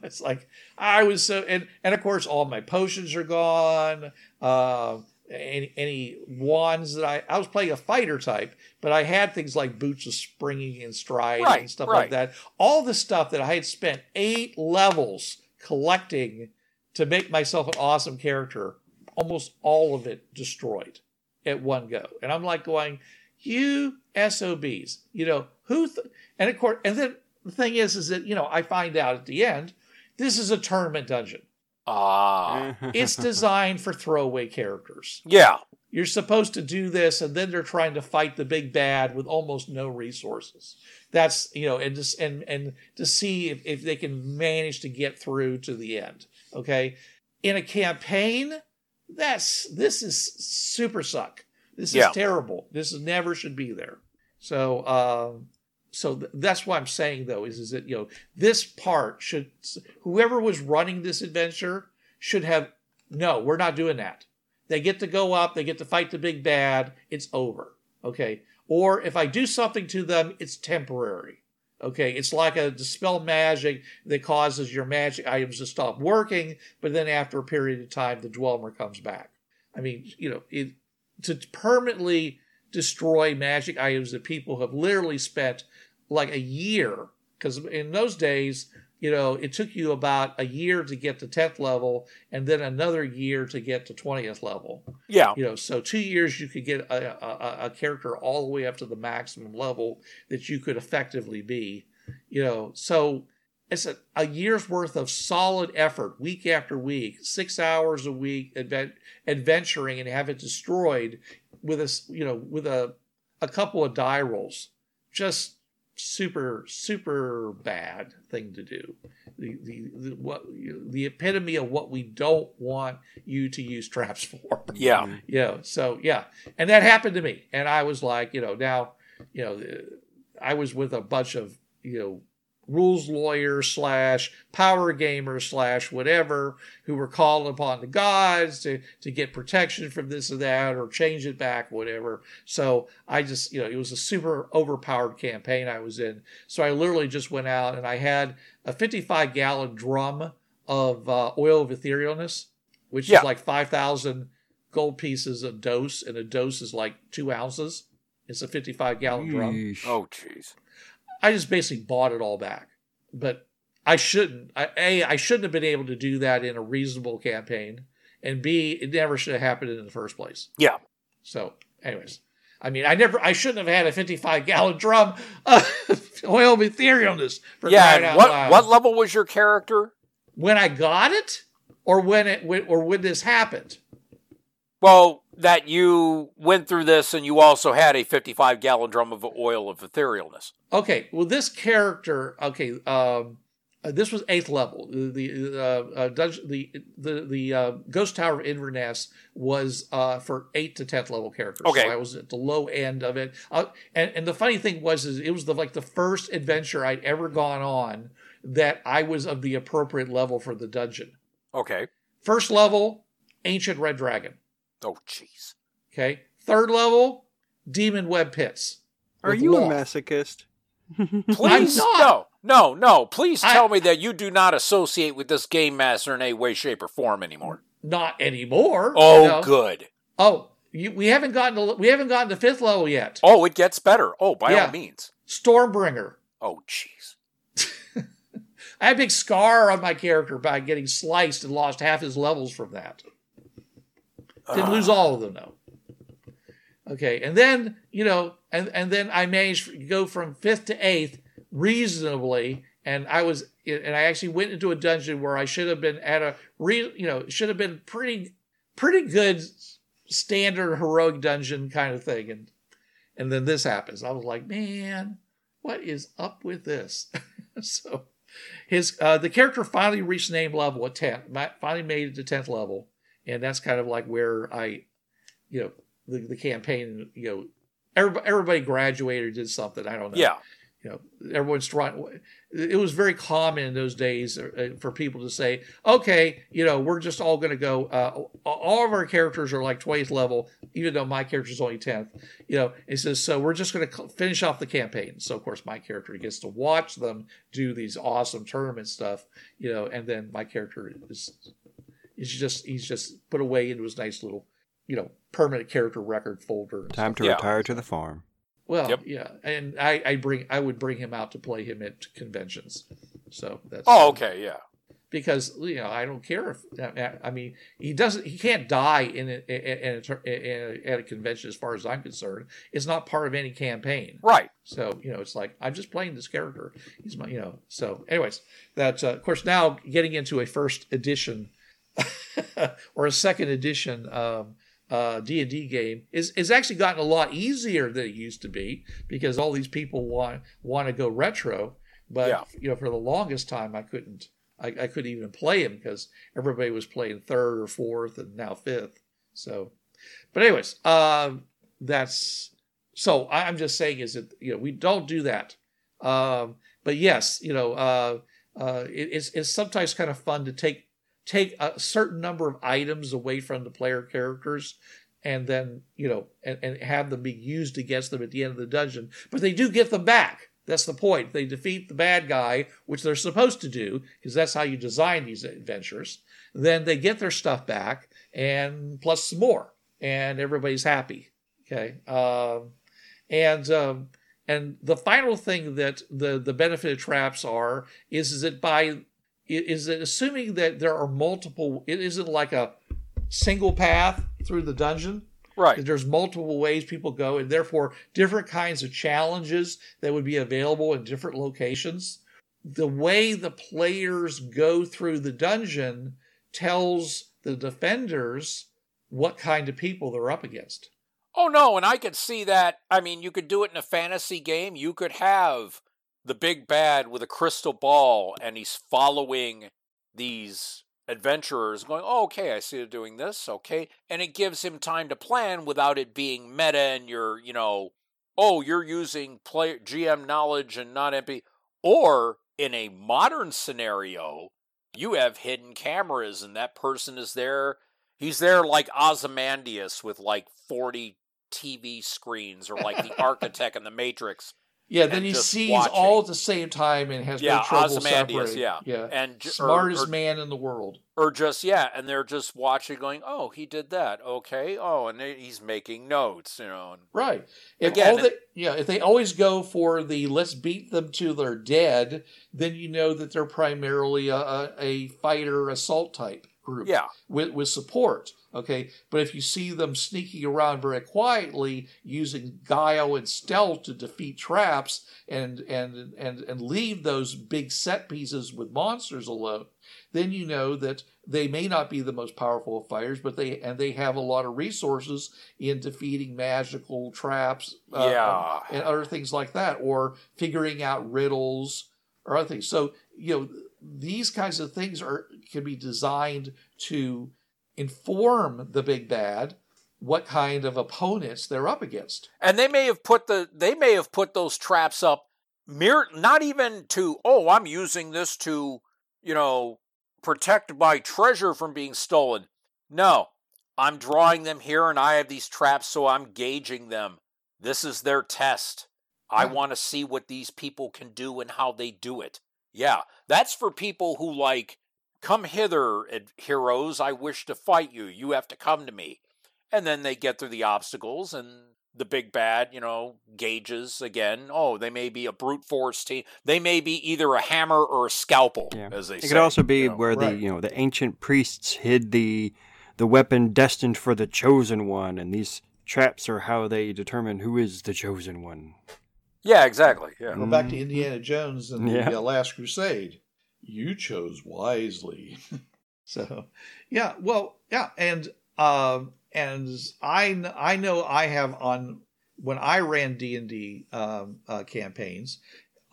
it's like I was so, and and of course all my potions are gone. Uh, any any wands that I I was playing a fighter type, but I had things like boots of springing and stride Right, and stuff right. like that. All the stuff that I had spent eight levels collecting to make myself an awesome character, almost all of it destroyed at one go. And I'm like going, you SOBs, you know, who, th-? and of course, and then the thing is, is that, you know, I find out at the end, this is a tournament dungeon. Ah. It's designed for throwaway characters. yeah. You're supposed to do this, and then they're trying to fight the big bad with almost no resources. That's you know, and just and and to see if, if they can manage to get through to the end. Okay, in a campaign, that's this is super suck. This is Yeah. terrible. This is, never should be there. So, um, so th- that's what I'm saying though is is that you know this part should whoever was running this adventure should have no, we're not doing that. They get to go up, they get to fight the big bad, it's over. Okay. Or if I do something to them, it's temporary. Okay. It's like a dispel magic that causes your magic items to stop working, but then after a period of time, the dweomer comes back. I mean, you know, it, to permanently destroy magic items that people have literally spent like a year, because in those days, you know, it took you about a year to get to 10th level and then another year to get to 20th level. Yeah. You know, so two years you could get a, a, a character all the way up to the maximum level that you could effectively be. You know, so it's a, a year's worth of solid effort, week after week, six hours a week, advent, adventuring and have it destroyed with a you know with a a couple of die rolls. Just super super bad thing to do. The the, the what the epitome of what we don't want you to use traps for. Yeah. You know, so yeah, and that happened to me, and I was like, you know, now, you know, I was with a bunch of you know rules lawyer slash power gamer slash whatever who were calling upon the gods to, to get protection from this or that or change it back, whatever. So I just, you know, it was a super overpowered campaign I was in. So I literally just went out and I had a 55 gallon drum of uh, oil of etherealness, which Yeah. is like 5,000 gold pieces a dose, and a dose is like two ounces. It's a 55 gallon drum. Oh, jeez. I just basically bought it all back. But I shouldn't. I, a, I shouldn't have been able to do that in a reasonable campaign, and B, it never should have happened in the first place. Yeah. So, anyways, I mean, I never, I shouldn't have had a 55 gallon drum of uh, oil of etherealness for Yeah. And what loud. what level was your character? when I got it, or when it, when, or when this happened. Well, that you went through this and you also had a 55 gallon drum of oil of etherealness. Okay, well, this character, okay, um, uh, this was eighth level. The the uh, uh, dungeon, the the the uh, Ghost Tower of Inverness was uh, for eight to tenth level characters. Okay. so I was at the low end of it. Uh, and and the funny thing was, is it was the like the first adventure I'd ever gone on that I was of the appropriate level for the dungeon. Okay. First level, Ancient Red Dragon. Oh, jeez. Okay, third level, Demon Web Pits. Are with you a masochist? Please, not. no, no, no. Please I- tell me that you do not associate with this game master in any way, shape, or form anymore. Not anymore. Oh, No. good. Oh, you, we haven't gotten to we haven't gotten to fifth level yet. Oh, it gets better. Oh, by Yeah. all means. Stormbringer. Oh, jeez. I had a big scar on my character by getting sliced and lost half his levels from that. Didn't lose all of them though. Okay, and then you know, and and then I managed to go from fifth to eighth reasonably, and I was, and I actually went into a dungeon where I should have been at a, re, you know, should have been pretty, pretty good standard heroic dungeon kind of thing, and and then this happens. I was like, man, what is up with this? so his uh, the character finally reached name level at 10 Ma- finally made it to 10th level and that's kind of like where i you know the, the campaign you know everybody, everybody graduated or did something i don't know. Yeah. you know everyone's trying it was very common in those days uh, for people to say okay you know we're just all going to go uh, all of our characters are like 20th level even though my character's only 10th you know. It says so we're just going to finish off the campaign. So of course my character gets to watch them do these awesome tournament stuff you know and then my character is is just he's just put away into his nice little you know permanent character record folder and Time to Yeah. retire to the farm. well, Yep. yeah, and I, I bring I would bring him out to play him at conventions. So that's Oh, okay. Yeah. because you know I don't care if I- I mean he doesn't he can't die in a, in a, in a, at a convention as far as I'm concerned. It's not part of any campaign. Right. So you know it's like I'm just playing this character. He's my you know. So anyways, that uh, of course now getting into a first edition or a second edition um, uh, D&D game is is actually gotten a lot easier than it used to be because all these people want want to go retro, but Yeah. you know for the longest time I couldn't I, I couldn't even play them because everybody was playing third or fourth and now fifth. So, but anyways, um, that's so I'm just saying is that you know we don't do that. Um, but yes, you know, uh, uh, it, it's it's sometimes kind of fun to take take a certain number of items away from the player characters and then you know and, and have them be used against them at the end of the dungeon. But they do get them back. That's the point. They defeat the bad guy which they're supposed to do because that's how you design these adventures. Then they get their stuff back and plus some more and everybody's happy. Okay um, and um, and the final thing that the the benefit of traps are is, is that by is it assuming that there are multiple it isn't like a single path through the dungeon Right. there's multiple ways people go and therefore different kinds of challenges that would be available in different locations the way the players go through the dungeon tells the defenders what kind of people they're up against Oh no, and I could see that. I mean, you could do it in a fantasy game. You could have the big bad with a crystal ball, and he's following these adventurers, going, "Oh, okay, I see they're doing this. Okay," and it gives him time to plan without it being meta. And you're, you know, oh, you're using player GM knowledge and not MP. Or in a modern scenario, you have hidden cameras and that person is there. He's there like Ozymandias with like 40 TV screens or like the architect in the Matrix. Yeah, then he sees watching. all at the same time and has Yeah, no trouble separating. yeah. yeah. And j- Smartest or- man in the world. or just yeah and they're just watching going oh he did that okay oh and he's making notes you know and Right. If Again, all they, yeah, if they always go for the let's beat them till they're dead, then you know that they're primarily a, a, a fighter assault type group. yeah With with support. Okay. But if you see them sneaking around very quietly using guile and stealth to defeat traps and and and, and leave those big set pieces with monsters alone, then you know that they may not be the most powerful of fighters, but they and they have a lot of resources in defeating magical traps, uh, Yeah. and other things like that, or figuring out riddles or other things. So you know these kinds of things are can be designed to inform the big bad what kind of opponents they're up against. and they may have put the they may have put those traps up mere not even to oh i'm using this to you know protect my treasure from being stolen no i'm drawing them here and i have these traps so i'm gauging them this is their test i want to see what these people can do and how they do it yeah that's for people who like come hither heroes i wish to fight you you have to come to me and then they get through the obstacles and the big bad you know gauges again oh they may be a brute force team they may be either a hammer or a scalpel Yeah. as they It say It could also be you know. where right. the you know the ancient priests hid the the weapon destined for the chosen one, and these traps are how they determine who is the chosen one. Yeah exactly yeah Go back to Indiana Jones and the Yeah. uh, Last Crusade. You chose wisely. So, yeah, well, yeah, and um, and I I know I have on when I ran D and D um, uh, campaigns,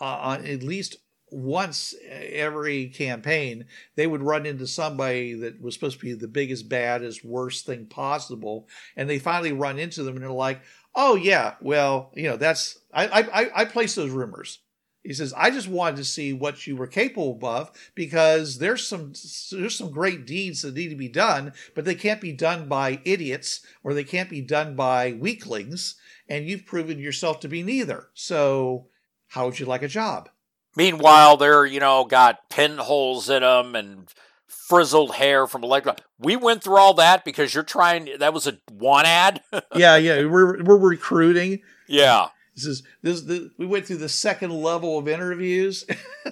uh, on at least once every campaign, they would run into somebody that was supposed to be the biggest, baddest, worst thing possible, and they finally run into them, and they're like, "Oh yeah, well, you know, that's I I I, place those rumors." He says, "I just wanted to see what you were capable of because there's some there's some great deeds that need to be done, but they can't be done by idiots or they can't be done by weaklings, and you've proven yourself to be neither. So, how would you like a job?" meanwhile they're you know got pinholes in them and frizzled hair from electro we went through all that because you're trying that was a one ad yeah, yeah, we're we're recruiting. yeah This is this we went through the second level of interviews.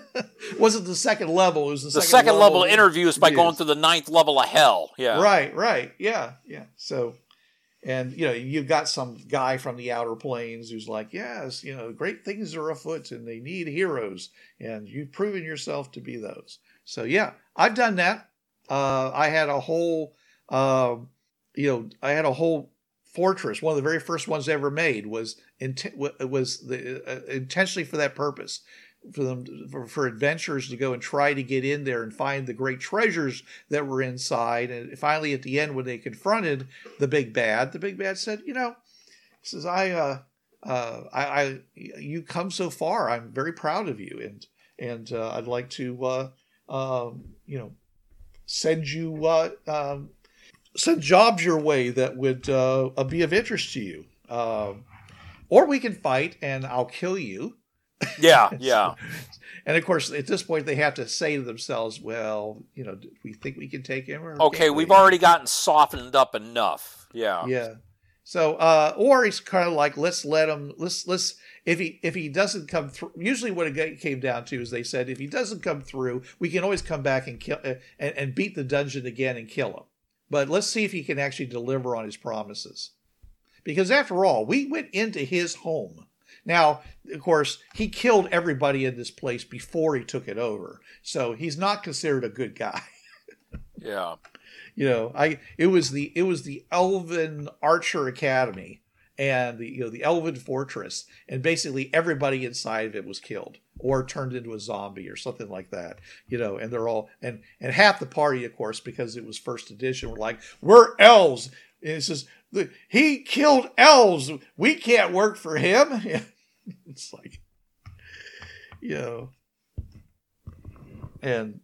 wasn't the second level? It was the, the second, level of interviews by going through the ninth level of hell yeah Right, right. Yeah, yeah. So, and, you know, you've got some guy from the outer planes who's like, yes, you know, great things are afoot and they need heroes. And you've proven yourself to be those. So, yeah, I've done that. Uh, I had a whole, uh, you know, I had a whole fortress. One of the very first ones ever made was int- was the, uh, intentionally for that purpose for them for, for adventurers to go and try to get in there and find the great treasures that were inside. And finally, at the end, when they confronted the big bad, the big bad said, "You know," he says, "I, uh, uh, I, I, you come so far. I'm very proud of you, and and uh, I'd like to, uh, um, you know, send you uh, um, send jobs your way that would uh, be of interest to you." Um, or we can fight and I'll kill you. yeah yeah And of course, at this point, they have to say to themselves, "Well, you know, we think we can take him?" Or okay we've we?" already gotten softened up enough yeah yeah. So, uh, or he's kind of like, let's let him. Let's let's if he if he doesn't come through. Usually, what it came down to is they said if he doesn't come through, we can always come back and kill uh, and, and beat the dungeon again and kill him. But let's see if he can actually deliver on his promises, because after all, we went into his home. Now, of course, he killed everybody in this place before he took it over, so he's not considered a good guy. yeah you know i it was the it was the elven archer academy and the you know the elven fortress and basically everybody inside of it was killed or turned into a zombie or something like that you know and they're all and and half the party of course because it was first edition were like we're elves. And it says he killed elves. We can't work for him. It's like you know and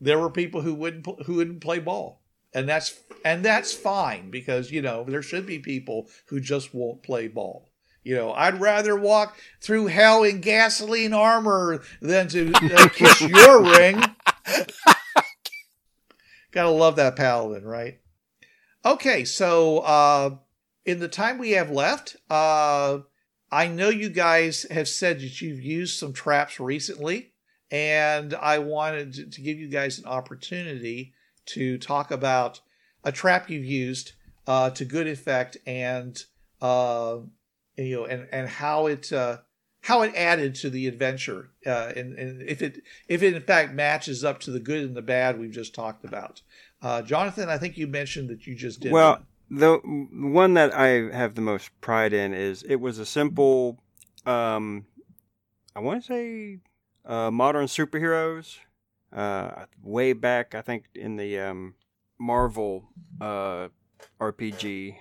there were people who wouldn't who wouldn't play ball, and that's and that's fine because you know there should be people who just won't play ball. You know, I'd rather walk through hell in gasoline armor than to uh, kiss your ring. Gotta love that paladin, right? Okay, so uh, in the time we have left, uh, I know you guys have said that you've used some traps recently, and I wanted to, to give you guys an opportunity to talk about a trap you've used uh, to good effect and uh, you know and and how it uh, how it added to the adventure uh, and, and if it if it in fact matches up to the good and the bad we've just talked about. Uh, Jonathan, I think you mentioned that you just did. Well, the one that I have the most pride in is it was a simple, um, I want to say, uh, modern superheroes. Uh, way back, I think in the um, Marvel uh, RPG,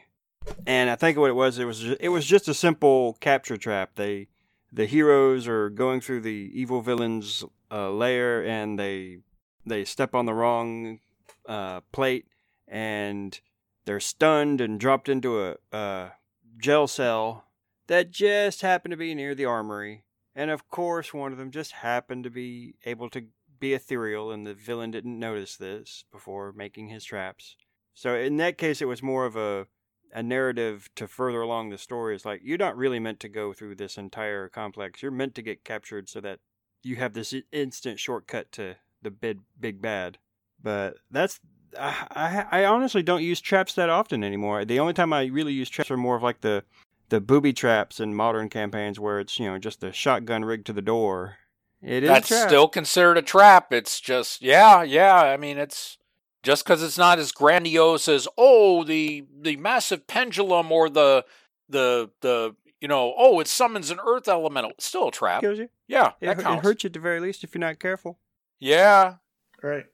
and I think what it was, it was ju- it was just a simple capture trap. They the heroes are going through the evil villain's uh, lair, and they they step on the wrong uh, plate, and they're stunned and dropped into a, a gel cell that just happened to be near the armory. And of course, one of them just happened to be able to be ethereal, and the villain didn't notice this before making his traps. So in that case, it was more of a a narrative to further along the story. It's like you're not really meant to go through this entire complex. You're meant to get captured so that you have this instant shortcut to the big big bad. But that's I, I honestly don't use traps that often anymore. The only time I really use traps are more of like the the booby traps in modern campaigns where it's you know just a shotgun rigged to the door. It is a That's trap. still considered a trap. It's just, yeah, yeah. I mean, it's just because it's not as grandiose as oh the the massive pendulum or the the the you know oh it summons an earth elemental. It's still a trap. kills you. Yeah, It, that hu- it hurts you at the very least if you're not careful. Yeah. Right.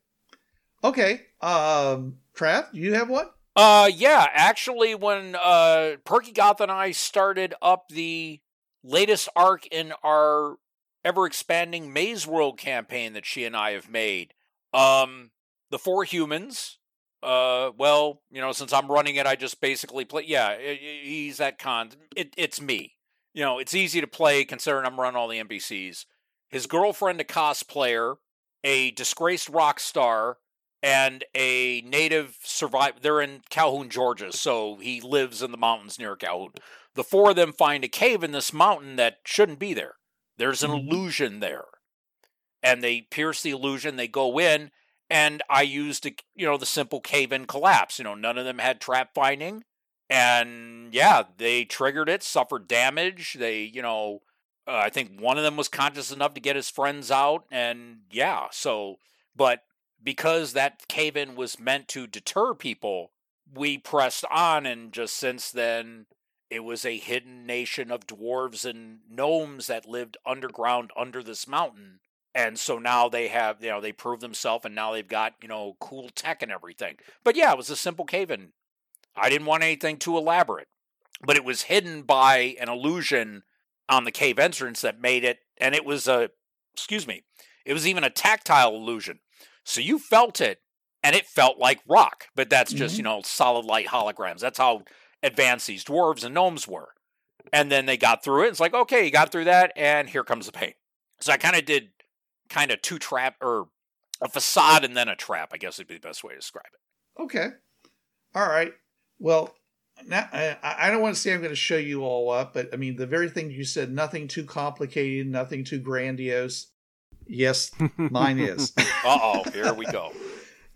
Okay. Um, Trav, do you have one? Uh, yeah. Actually, when uh Perky Goth and I started up the latest arc in our ever expanding Maze World campaign that she and I have made, um, the four humans. Uh, well, you know, since I'm running it, I just basically play. Yeah, i- i- he's that con. It, it's me. You know, it's easy to play considering I'm running all the NPCs. His girlfriend, a cosplayer, a disgraced rock star, and a native survivor. They're in Calhoun, Georgia, so he lives in the mountains near Calhoun. The four of them find a cave in this mountain that shouldn't be there. There's an Mhm. illusion there. And they pierce the illusion, they go in, and I used, a, you know, the simple cave in collapse. You know, none of them had trap finding. And yeah, they triggered it, suffered damage. They, you know, uh, I think one of them was conscious enough to get his friends out. And yeah, so, but because that cave in was meant to deter people, we pressed on. And just since then, it was a hidden nation of dwarves and gnomes that lived underground under this mountain. And so now they have, you know, they proved themselves and now they've got, you know, cool tech and everything. But yeah, it was a simple cave in. I didn't want anything too elaborate, but it was hidden by an illusion on the cave entrance that made it, and it was a, excuse me, it was even a tactile illusion. So you felt it, and it felt like rock, but that's just, mm-hmm. you know, solid light holograms. That's how advanced these dwarves and gnomes were. And then they got through it. It's like, okay, you got through that, and here comes the pain. So I kind of did kind of two trap or a facade and then a trap, I guess would be the best way to describe it. Okay. All right. Well, now I, I don't want to say I'm going to show you all up, but I mean the very thing you said, nothing too complicated, nothing too grandiose. Yes, mine is. Uh oh, here we go.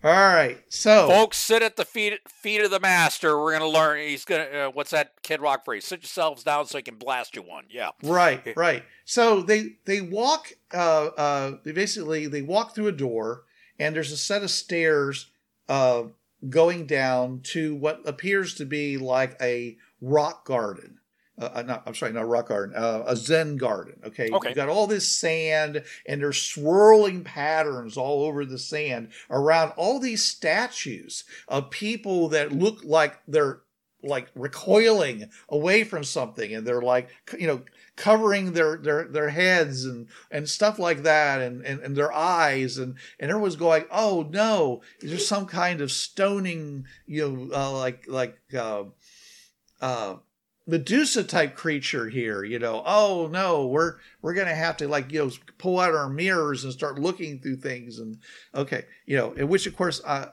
All right. So Folks, sit at the feet feet of the master. We're gonna learn. He's gonna. Uh, what's that Kid Rock phrase? Sit yourselves down so he can blast you one. Yeah. Right, right. So they they walk. Uh, uh, they basically they walk through a door, and there's a set of stairs uh, going down to what appears to be like a rock garden. Uh, uh, not, I'm sorry, not a rock garden, uh, a Zen garden. Okay, Okay. you've got all this sand, and there's swirling patterns all over the sand around all these statues of people that look like they're like recoiling away from something, and they're like you know covering their their their heads and and stuff like that and and, and their eyes and and everyone's going oh no is there some kind of stoning you know uh, like like uh, uh, Medusa type creature here, you know. Oh no, we're we're gonna have to like you know pull out our mirrors and start looking through things and okay, you know, in which of course uh,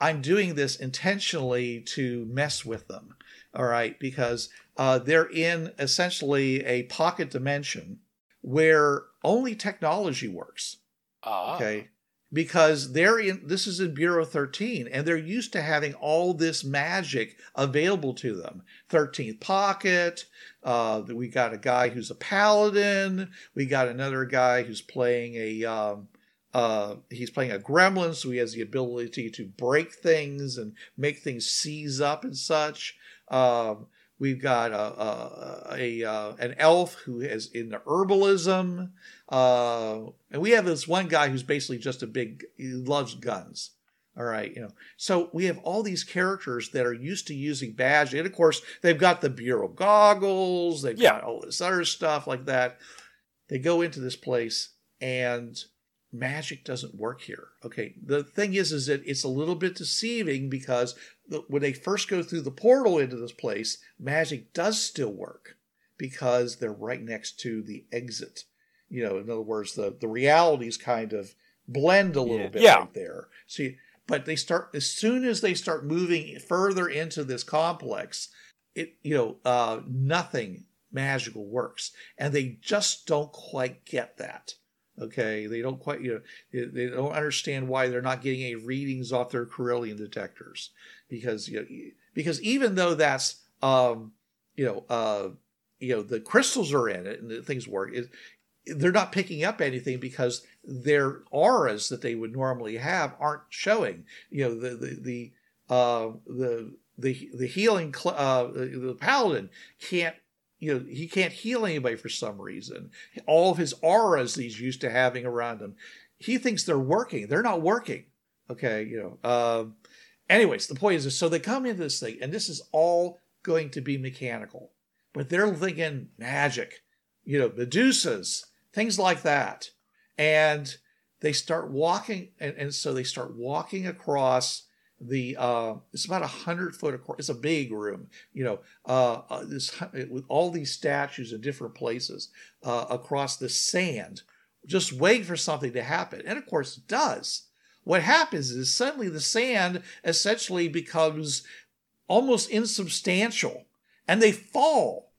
I'm doing this intentionally to mess with them, all right, because uh, they're in essentially a pocket dimension where only technology works. Ah. Okay. Because they're in, this is in Bureau 13, and they're used to having all this magic available to them. 13th Pocket, uh, we got a guy who's a paladin, we got another guy who's playing a, um, uh, he's playing a gremlin, so he has the ability to break things and make things seize up and such. Um, We've got a, a, a, uh, an elf who is in the herbalism, uh, and we have this one guy who's basically just a big. He loves guns. All right, you know. So we have all these characters that are used to using badge, and of course they've got the bureau goggles. They've Yeah. got all this other stuff like that. They go into this place, and magic doesn't work here. Okay, the thing is, is that it's a little bit deceiving because the, when they first go through the portal into this place, magic does still work because they're right next to the exit. You know, in other words, the the realities kind of blend a little Yeah. bit Yeah. right there. See, but they start as soon as they start moving further into this complex, it you know, uh, nothing magical works, and they just don't quite get that. Okay, they don't quite you know they- don't understand why they're not getting any readings off their Corellian detectors because you know, because even though that's um you know uh you know the crystals are in it and the things work it, they're not picking up anything because their auras that they would normally have aren't showing. You know the the the uh the the the healing cl- uh the, paladin can't you know he can't heal anybody for some reason. All of his auras he's used to having around him he thinks they're working. They're not working. Okay you know um anyways the point is so they come into this thing and this is all going to be mechanical but they're thinking magic. You know medusas things like that. And they start walking and, and so they start walking across the uh it's about a hundred foot across it's a big room you know uh, uh this with all these statues in different places uh across the sand just waiting for something to happen. And of course it does. What happens is suddenly the sand essentially becomes almost insubstantial and they fall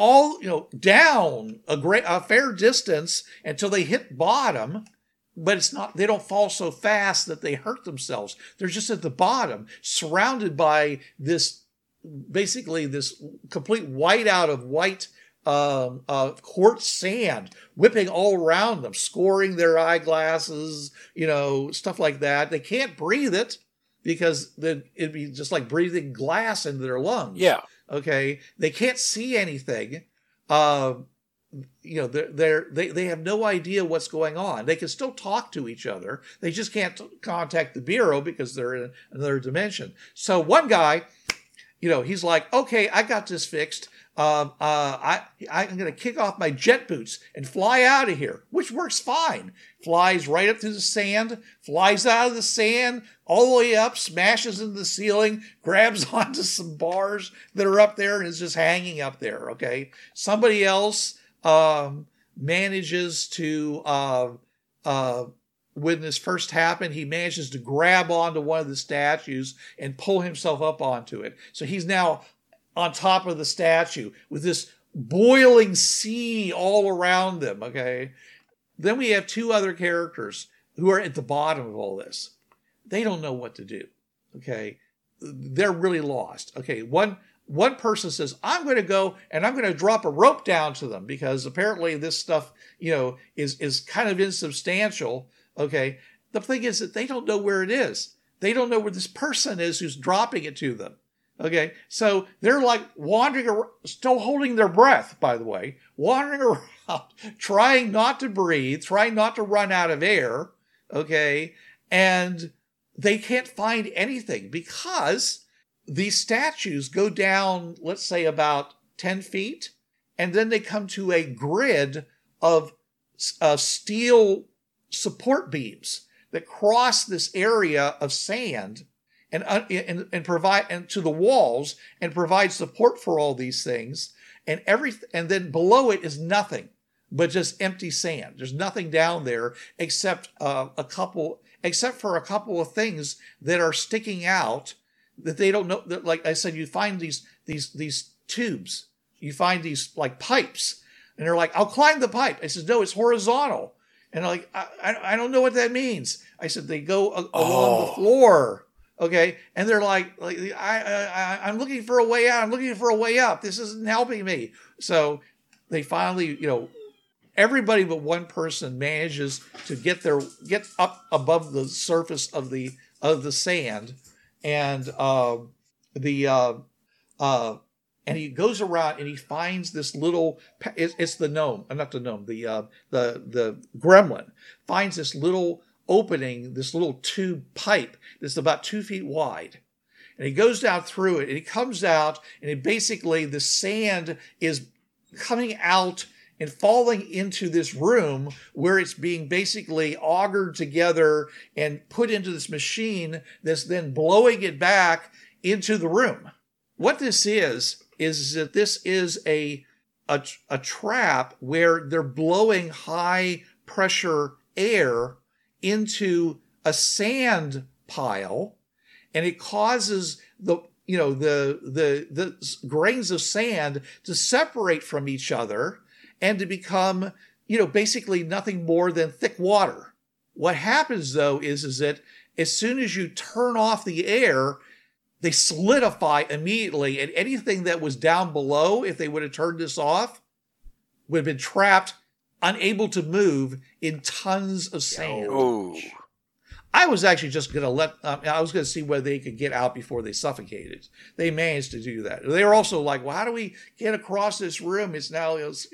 all you know down a great a fair distance until they hit bottom but it's not they don't fall so fast that they hurt themselves. They're just at the bottom surrounded by this basically this complete whiteout of white um, uh, quartz sand whipping all around them scoring their eyeglasses you know stuff like that. They can't breathe it because then it'd be just like breathing glass into their lungs. Yeah. Okay? They can't see anything. Um you know they're, they're they they have no idea what's going on. They can still talk to each other. They just can't t- contact the bureau because they're in another dimension. So one guy you know he's like okay i got this fixed. Um, uh, I, I'm going to kick off my jet boots and fly out of here, which works fine. Flies right up through the sand, flies out of the sand, all the way up, smashes into the ceiling, grabs onto some bars that are up there, and is just hanging up there. Okay. Somebody else um, manages to, uh, uh, when this first happened, he manages to grab onto one of the statues and pull himself up onto it. So he's now on top of the statue with this boiling sea all around them. Okay. Then we have two other characters who are at the bottom of all this. They don't know what to do. Okay. They're really lost. Okay. One one person says, I'm going to go and I'm going to drop a rope down to them because apparently this stuff, you know, is, is kind of insubstantial. Okay. The thing is that they don't know where it is. They don't know where this person is who's dropping it to them. Okay, so they're like wandering around, still holding their breath, by the way, wandering around, trying not to breathe, trying not to run out of air. Okay, and they can't find anything because these statues go down, let's say, about 10 feet, and then they come to a grid of uh, steel support beams that cross this area of sand and, uh, and and provide and to the walls and provide support for all these things. And every and then below it is nothing but just empty sand. There's nothing down there except uh, a couple except for a couple of things that are sticking out that they don't know that like i said you find these these these tubes. You find these like pipes. And they're like i'll climb the pipe. I said no it's horizontal. And I'm like I, I, I don't know what that means. I said they go a- along the Oh. floor okay? And they're like like I, I i'm looking for a way out. I'm looking for a way up this isn't helping me. So they finally you know everybody but one person manages to get their get up above the surface of the of the sand. And uh the uh uh and he goes around and he finds this little it's, the gnome uh, not the gnome the uh the the gremlin. Finds this little opening this little tube pipe that's about two feet wide and he goes down through it and he comes out and it basically the sand is coming out and falling into this room where it's being basically augured together and put into this machine that's then blowing it back into the room. What this is, is that this is a, a, a trap where they're blowing high pressure air into a sand pile and it causes the you know the the the grains of sand to separate from each other and to become you know basically nothing more than thick water. What happens though is is that as soon as you turn off the air they solidify immediately and anything that was down below if they would have turned this off would have been trapped unable to move in tons of sand Oh. I was actually just going to let, um, I was going to see whether they could get out before they suffocated. They managed to do that. They were also like, well, how do we get across this room? It's now, it was,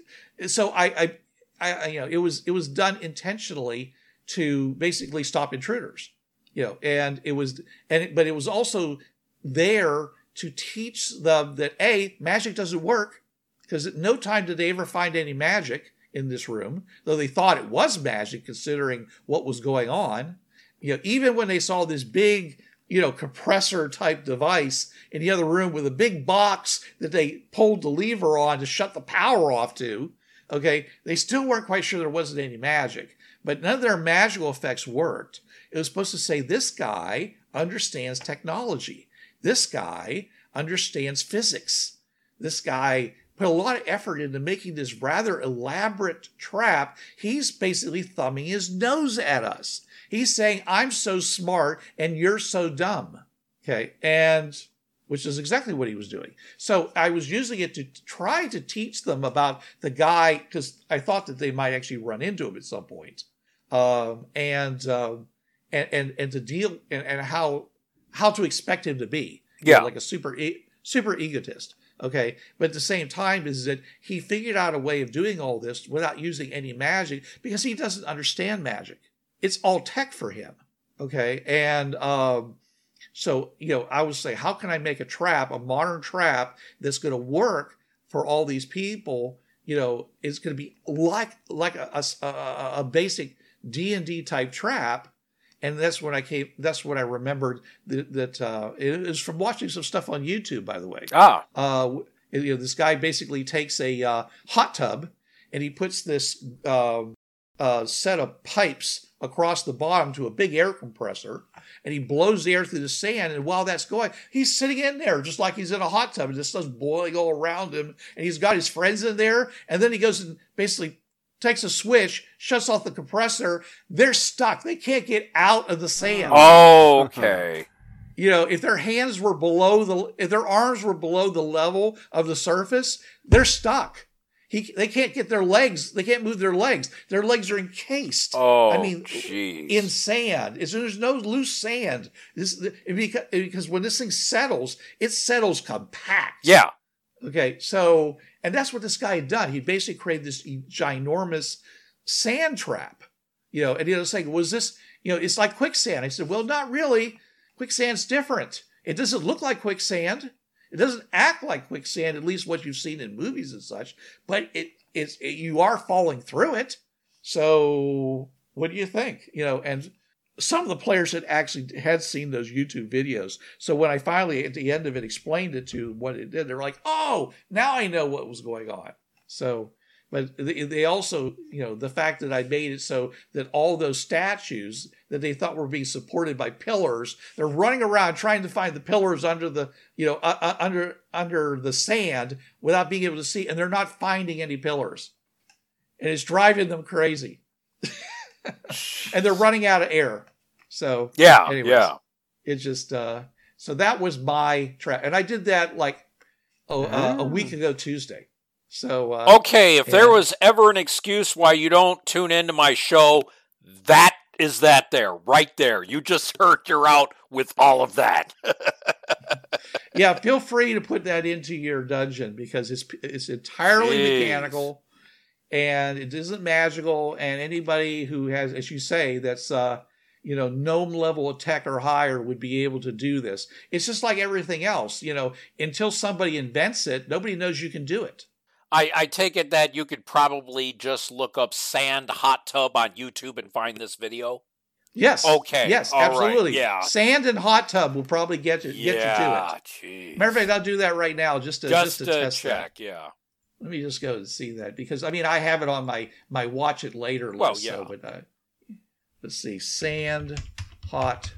so I, I, I, you know, it was, it was done intentionally to basically stop intruders, you know, and it was, and, it, but it was also there to teach them that A, magic doesn't work because at no time did they ever find any magic in this room, though they thought it was magic considering what was going on you know, even when they saw this big, you know, compressor type device in the other room with a big box that they pulled the lever on to shut the power off to, okay, they still weren't quite sure there wasn't any magic. But none of their magical effects worked. It was supposed to say this guy understands technology. This guy understands physics. This guy put a lot of effort into making this rather elaborate trap. He's basically thumbing his nose at us. He's saying, I'm so smart and you're so dumb. Okay. And which is exactly what he was doing. So I was using it to try to teach them about the guy because I thought that they might actually run into him at some point. Um, and, uh, and, and, and to deal and, and how, how to expect him to be. You know, Yeah. like a super, e- super egotist. Okay. But at the same time is that he figured out a way of doing all this without using any magic because he doesn't understand magic it's all tech for him. Okay. And um, so, you know, I would say, how can I make a trap, a modern trap that's going to work for all these people? You know, it's going to be like like a, a, a- basic D and D type trap. And that's when I came. That's when I remembered that, that uh, it is from watching some stuff on YouTube, by the way Ah. uh, you know, this guy basically takes a uh, hot tub and he puts this uh, uh, set of pipes across the bottom to a big air compressor and he blows the air through the sand. And while that's going, he's sitting in there just like he's in a hot tub and this starts boiling all around him. And he's got his friends in there. And then he goes and basically takes a switch, shuts off the compressor. They're stuck. They can't get out of the sand Oh, uh-huh. okay. you know, if their hands were below the, if their arms were below the level of the surface, they're stuck. He, they can't get their legs. They can't move their legs. Their legs are encased. Oh, I mean, jeez. in sand. As there's no loose sand. This because, because when this thing settles, it settles compact. yeah. Okay, so and that's what this guy had done. He basically created this ginormous sand trap. You know, and he was saying, "Was this? You know, it's like quicksand." I said, "Well, not really. Quicksand's different. It doesn't look like quicksand. It doesn't act like quicksand, at least what you've seen in movies and such, but it is it, you are falling through it. So what do you think? You know, and some of the players had actually had seen those YouTube videos. So when I finally at the end of it explained it to what it did, they're like, "Oh, now I know what was going on." So, but they, also, you know, the fact that I made it so that all those statues that they thought were being supported by pillars, they're running around trying to find the pillars under the, you know, uh, uh, under under the sand without being able to see, and they're not finding any pillars, and it's driving them crazy. and they're running out of air. So Yeah, anyways, yeah. It just uh so that was my trap, and I did that like oh, uh, a week ago Tuesday. So uh, Okay, if there was ever an excuse why you don't tune into my show, that is that there, right there. You just heard you're out with all of that. yeah, feel free to put that into your dungeon because it's it's entirely Jeez. mechanical and it isn't magical. And anybody who has, as you say, that's uh, you know gnome level of tech or higher would be able to do this. It's just like everything else, you know. Until somebody invents it, nobody knows you can do it. I, I take it that you could probably just look up sand hot tub on YouTube and find this video. Yes. Okay, Yes, all right, absolutely. yeah. Sand and hot tub will probably get you, get you to yeah, it. geez. Matter of fact, I'll do that right now just to just, just to to test that. check, yeah. Let me just go and see that because I mean I have it on my my watch it later list. Well, So, yeah. but uh, let's see, sand hot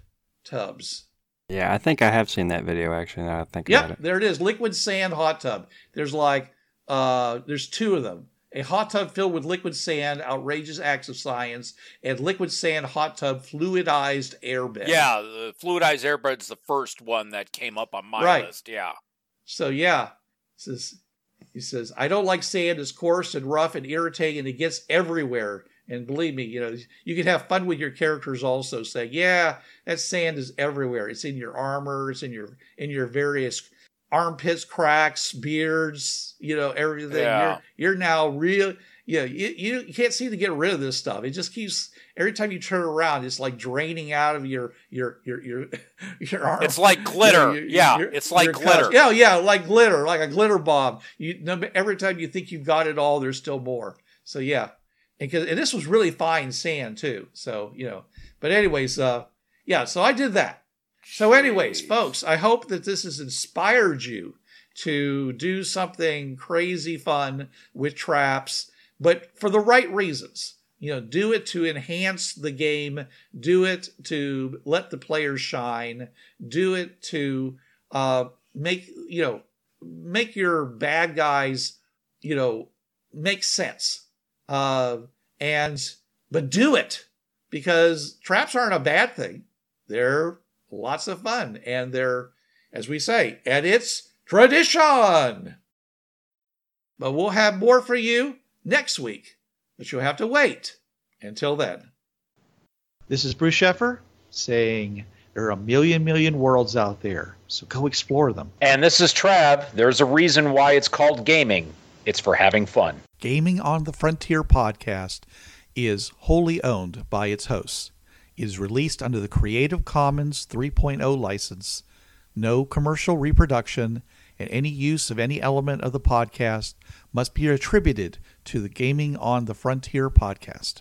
tubs. Yeah, I think I have seen that video actually. Now I think about it. there it is. Liquid sand hot tub. There's like uh there's two of them. A hot tub filled with liquid sand, outrageous acts of science, and liquid sand hot tub fluidized airbed. Yeah, the fluidized airbed's the first one that came up on my Right. list. Yeah. So yeah, says he says I don't like sand. It's coarse and rough and irritating, and it gets everywhere. And believe me, you know you can have fun with your characters also. Saying, yeah, that sand is everywhere. It's in your armor. It's in your in your various armpits, cracks, beards. You know everything. Yeah. You're you're now real. You, know, you you you can't seem to get rid of this stuff. It just keeps every time you turn around, it's like draining out of your your your your your arm. It's like glitter. your- yeah, your- it's like glitter. Yeah, yeah, like glitter, like a glitter bomb. You every time you think you've got it all, there's still more. So yeah, and, 'cause- and this was really fine sand too. So you know, but anyways, uh, yeah. So I did that. So anyways, Jeez. folks, I hope that this has inspired you to do something crazy fun with traps, but for the right reasons. You know, do it to enhance the game, do it to let the players shine, do it to uh, make you know make your bad guys you know make sense. Uh, and but do it because traps aren't a bad thing. They're lots of fun and they're as we say and it's tradition. But we'll have more for you next week but you'll have to wait until then This is Bruce Sheffer saying there are a million, million worlds out there, so go explore them. And this is Trav. There's a reason why it's called gaming. It's for having fun. Gaming on the Frontier podcast is wholly owned by its hosts. It is released under the Creative Commons 3.0 license. No commercial reproduction and any use of any element of the podcast must be attributed to the Gaming on the Frontier podcast.